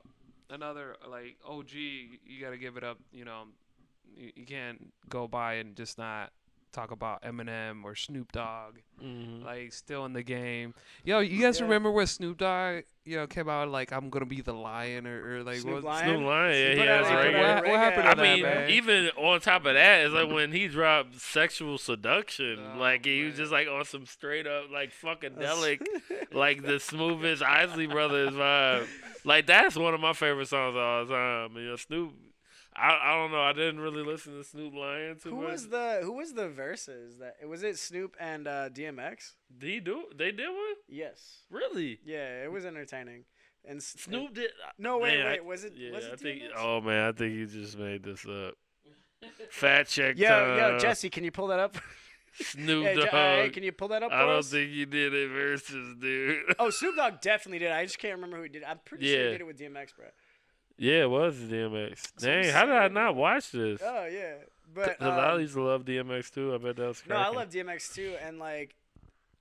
Speaker 3: another like OG, you got to give it up. You know, you, you can't go by and just not talk about Eminem or Snoop Dogg,
Speaker 1: Mhm.
Speaker 3: like still in the game. Yo, you guys
Speaker 2: Yeah.
Speaker 3: remember when Snoop Dogg, yo, came out like I'm gonna be the lion or, or like
Speaker 2: Snoop
Speaker 3: what?
Speaker 2: Lion?
Speaker 1: Snoop Lion, yeah,
Speaker 2: He
Speaker 1: he
Speaker 2: put
Speaker 1: has
Speaker 2: out- he
Speaker 1: a
Speaker 2: put
Speaker 1: record.
Speaker 2: out a
Speaker 3: What- what happened to
Speaker 1: I
Speaker 3: that,
Speaker 1: mean,
Speaker 3: man?
Speaker 1: even on top of that, it's like when he dropped "Sexual Seduction,"
Speaker 3: Oh,
Speaker 1: like he was just like on some straight up like [LAUGHS] funkadelic, like the smoothest Isley Brothers vibe. Like that's one of my favorite songs of all time. You know, Snoop. I I don't know. I didn't really listen to Snoop Lion too
Speaker 2: Who
Speaker 1: much.
Speaker 2: was the Who was the verses that was it? Snoop and uh, DMX.
Speaker 1: He do? They did one?
Speaker 2: Yes.
Speaker 1: Really?
Speaker 2: Yeah, it was entertaining. And
Speaker 1: Snoop did.
Speaker 2: No, wait,
Speaker 1: Man,
Speaker 2: wait. Was it?
Speaker 1: Yeah,
Speaker 2: was it
Speaker 1: I think. Oh man, I think you just made this up. Fat check
Speaker 2: Yo,
Speaker 1: time.
Speaker 2: yo, Jesse, can you pull that up?
Speaker 1: Snoop [LAUGHS]
Speaker 2: hey,
Speaker 1: Dogg.
Speaker 2: Hey, can you pull that up
Speaker 1: I don't
Speaker 2: us?
Speaker 1: think you did it versus, dude.
Speaker 2: Oh, Snoop Dogg definitely did. I just can't remember who he did. I'm pretty sure he did it with DMX, bro.
Speaker 1: Yeah, it was DMX. Dang, how did I not watch this?
Speaker 2: Oh yeah, but
Speaker 1: Because I
Speaker 2: um,
Speaker 1: used to love DMX too. I bet that was
Speaker 2: no, I love DMX too. And like,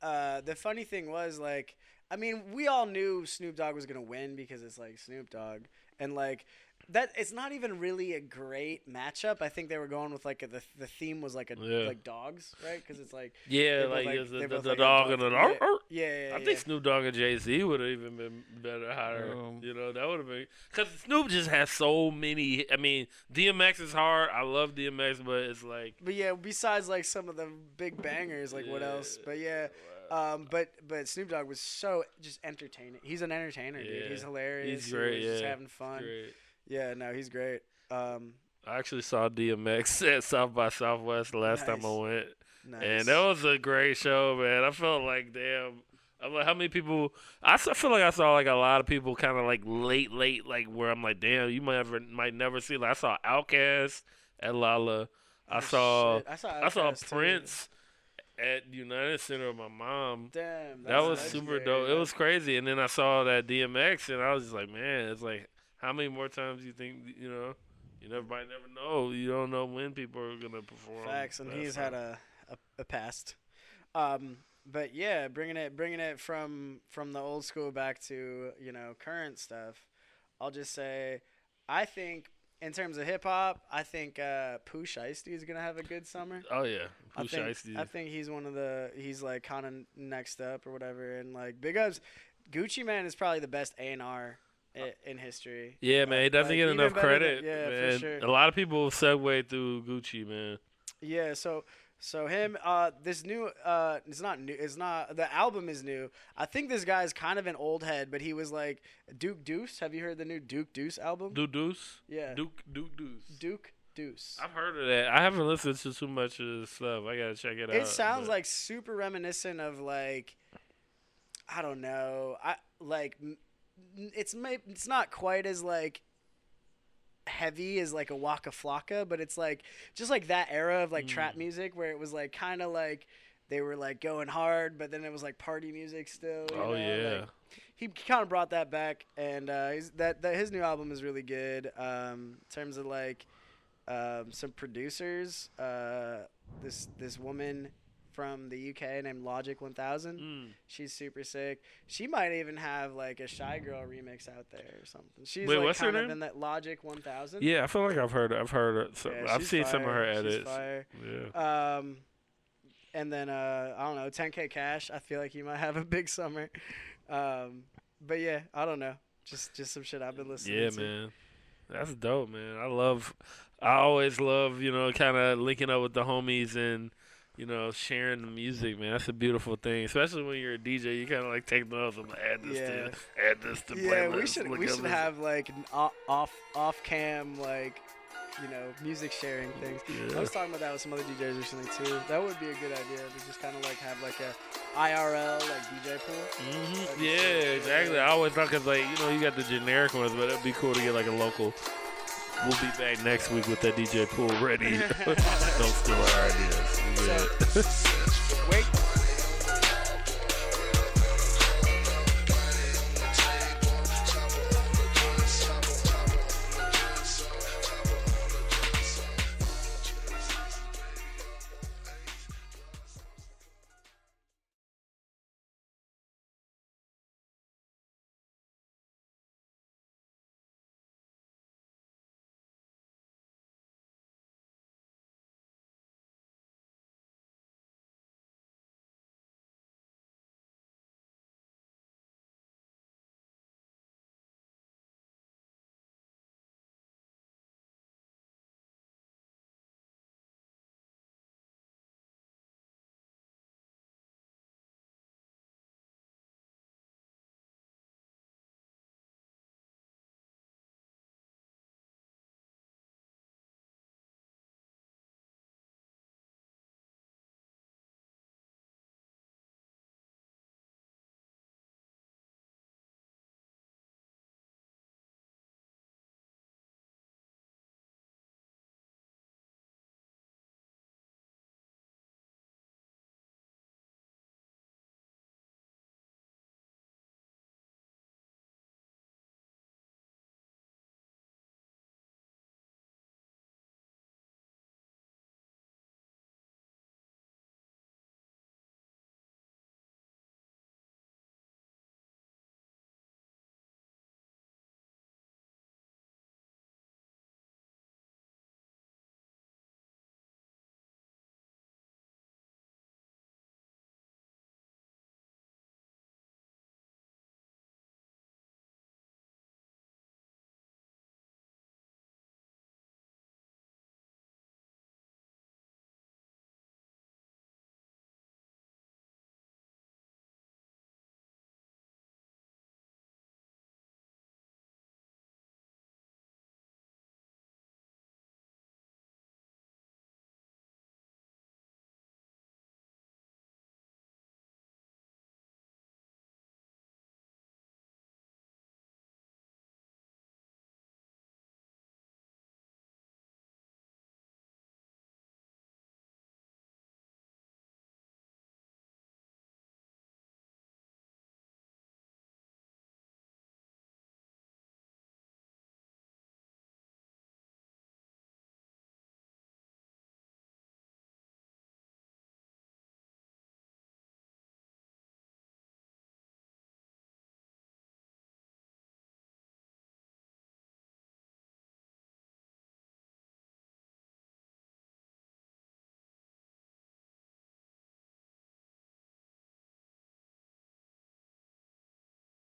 Speaker 2: uh, the funny thing was like, I mean, we all knew Snoop Dogg was gonna win because it's like Snoop Dogg, and like that. It's not even really a great matchup. I think they were going with like a, the the theme was like a
Speaker 1: Yeah.
Speaker 2: like dogs, right? Because it's like [LAUGHS]
Speaker 1: Yeah, like,
Speaker 2: like-
Speaker 1: it's the, the, the
Speaker 2: like
Speaker 1: dog
Speaker 2: dog.
Speaker 1: and the
Speaker 2: Yeah.
Speaker 1: arr, arr.
Speaker 2: yeah, yeah, yeah.
Speaker 1: I think Snoop Dogg and Jay Z would have even been better higher.
Speaker 3: Um,
Speaker 1: you know, that would have been because Snoop just has so many. I mean, DMX is hard. I love DMX, but it's like
Speaker 2: But yeah, besides like some of the big bangers, like what else? But yeah, um, but but Snoop Dogg was so just entertaining. He's an entertainer, dude. He's hilarious.
Speaker 1: He's great,
Speaker 2: He was just
Speaker 1: yeah.
Speaker 2: having fun.
Speaker 1: great.
Speaker 2: Yeah, no, he's great. Um,
Speaker 1: I actually saw DMX [LAUGHS] at South by Southwest the last time I went.
Speaker 2: nice.
Speaker 1: And that was a great show, man. I felt like damn. I'm like, how many people? I feel like I saw like a lot of people kind of like late, late, like where I'm like, damn, you might ever might never see. Like I saw Outkast at Lolla. I
Speaker 2: Oh,
Speaker 1: saw
Speaker 2: shit. I saw,
Speaker 1: I saw
Speaker 2: too.
Speaker 1: Prince at United Center with my mom.
Speaker 2: Damn,
Speaker 1: That was super dope. It was crazy. And then I saw that DMX, and I was just like, man, it's like, how many more times do you think you know? You never might never know. You don't know when people are gonna perform.
Speaker 2: facts, and he's
Speaker 1: song.
Speaker 2: had a, a a past. Um, but yeah, bringing it bringing it from from the old school back to you know current stuff. I'll just say, I think in terms of hip hop, I think uh, Pooh Shiesty is gonna have a good summer.
Speaker 1: Oh yeah,
Speaker 2: I
Speaker 1: Pooh
Speaker 2: think,
Speaker 1: Shiesty.
Speaker 2: I think he's one of the he's like kind of next up or whatever, and like big ups. Gucci Mane is probably the best A and R in history.
Speaker 1: Yeah, man, he doesn't
Speaker 2: like,
Speaker 1: get enough
Speaker 2: better than-
Speaker 1: credit.
Speaker 2: yeah, for
Speaker 1: man.
Speaker 2: sure.
Speaker 1: A lot of people segue through Gucci, man.
Speaker 2: Yeah, so so him uh this new uh it's not new it's not the album is new. I think this guy's kind of an old head, but he was like Duke Deuce. Have you heard the new Duke Deuce album?
Speaker 1: Duke Deuce.
Speaker 2: yeah.
Speaker 1: Duke Duke Deuce.
Speaker 2: Duke Deuce.
Speaker 1: I've heard of that. I haven't listened to too much of this stuff. I gotta check it out.
Speaker 2: It sounds
Speaker 1: but-
Speaker 2: like super reminiscent of like I don't know. I like it's it's not quite as like heavy as like a Waka Flocka, but it's like just like that era of like trap
Speaker 1: Mm.
Speaker 2: music where it was like kind of like they were like going hard, but then it was like party music still.
Speaker 1: Oh
Speaker 2: know,
Speaker 1: yeah.
Speaker 2: like, he kind of brought that back, and uh, he's, that that his new album is really good. Um, in terms of like um, some producers, uh, this this woman from the UK named Logic 1000,
Speaker 1: Mm.
Speaker 2: she's super sick. She might even have like a Shygirl remix out there or something. She's
Speaker 1: Wait,
Speaker 2: like
Speaker 1: what's her
Speaker 2: kind of
Speaker 1: name?
Speaker 2: in that Logic 1000.
Speaker 1: Yeah, I feel like I've heard. I've heard. So,
Speaker 2: Yeah,
Speaker 1: I've seen some of her
Speaker 2: fire. She's
Speaker 1: edits.
Speaker 2: fire.
Speaker 1: Yeah.
Speaker 2: Um, and then uh, I don't know, 10K Cash. I feel like you might have a big summer. Um, but yeah, I don't know. Just just some shit I've been listening to.
Speaker 1: Yeah,
Speaker 2: to.
Speaker 1: man. That's dope, man. I love. I always love, you know, kind of linking up with the homies and, you know, sharing the music, man. That's a beautiful thing, especially when you're a DJ. You kind of like take notes and add this to add this to
Speaker 2: Yeah, we should
Speaker 1: look
Speaker 2: we should have like an off off cam like you know music sharing things. I was talking about that with some other DJs recently too. That would be a good idea to just kind of like have like a IRL like DJ pool.
Speaker 1: Mhm.
Speaker 2: That'd
Speaker 1: Yeah, exactly. I always thought cause like you know you got the generic ones, but it'd be cool to get like a local. We'll be back next week with that DJ pool ready. [LAUGHS] [LAUGHS] Don't steal our ideas. Yeah. [LAUGHS]
Speaker 2: Wait,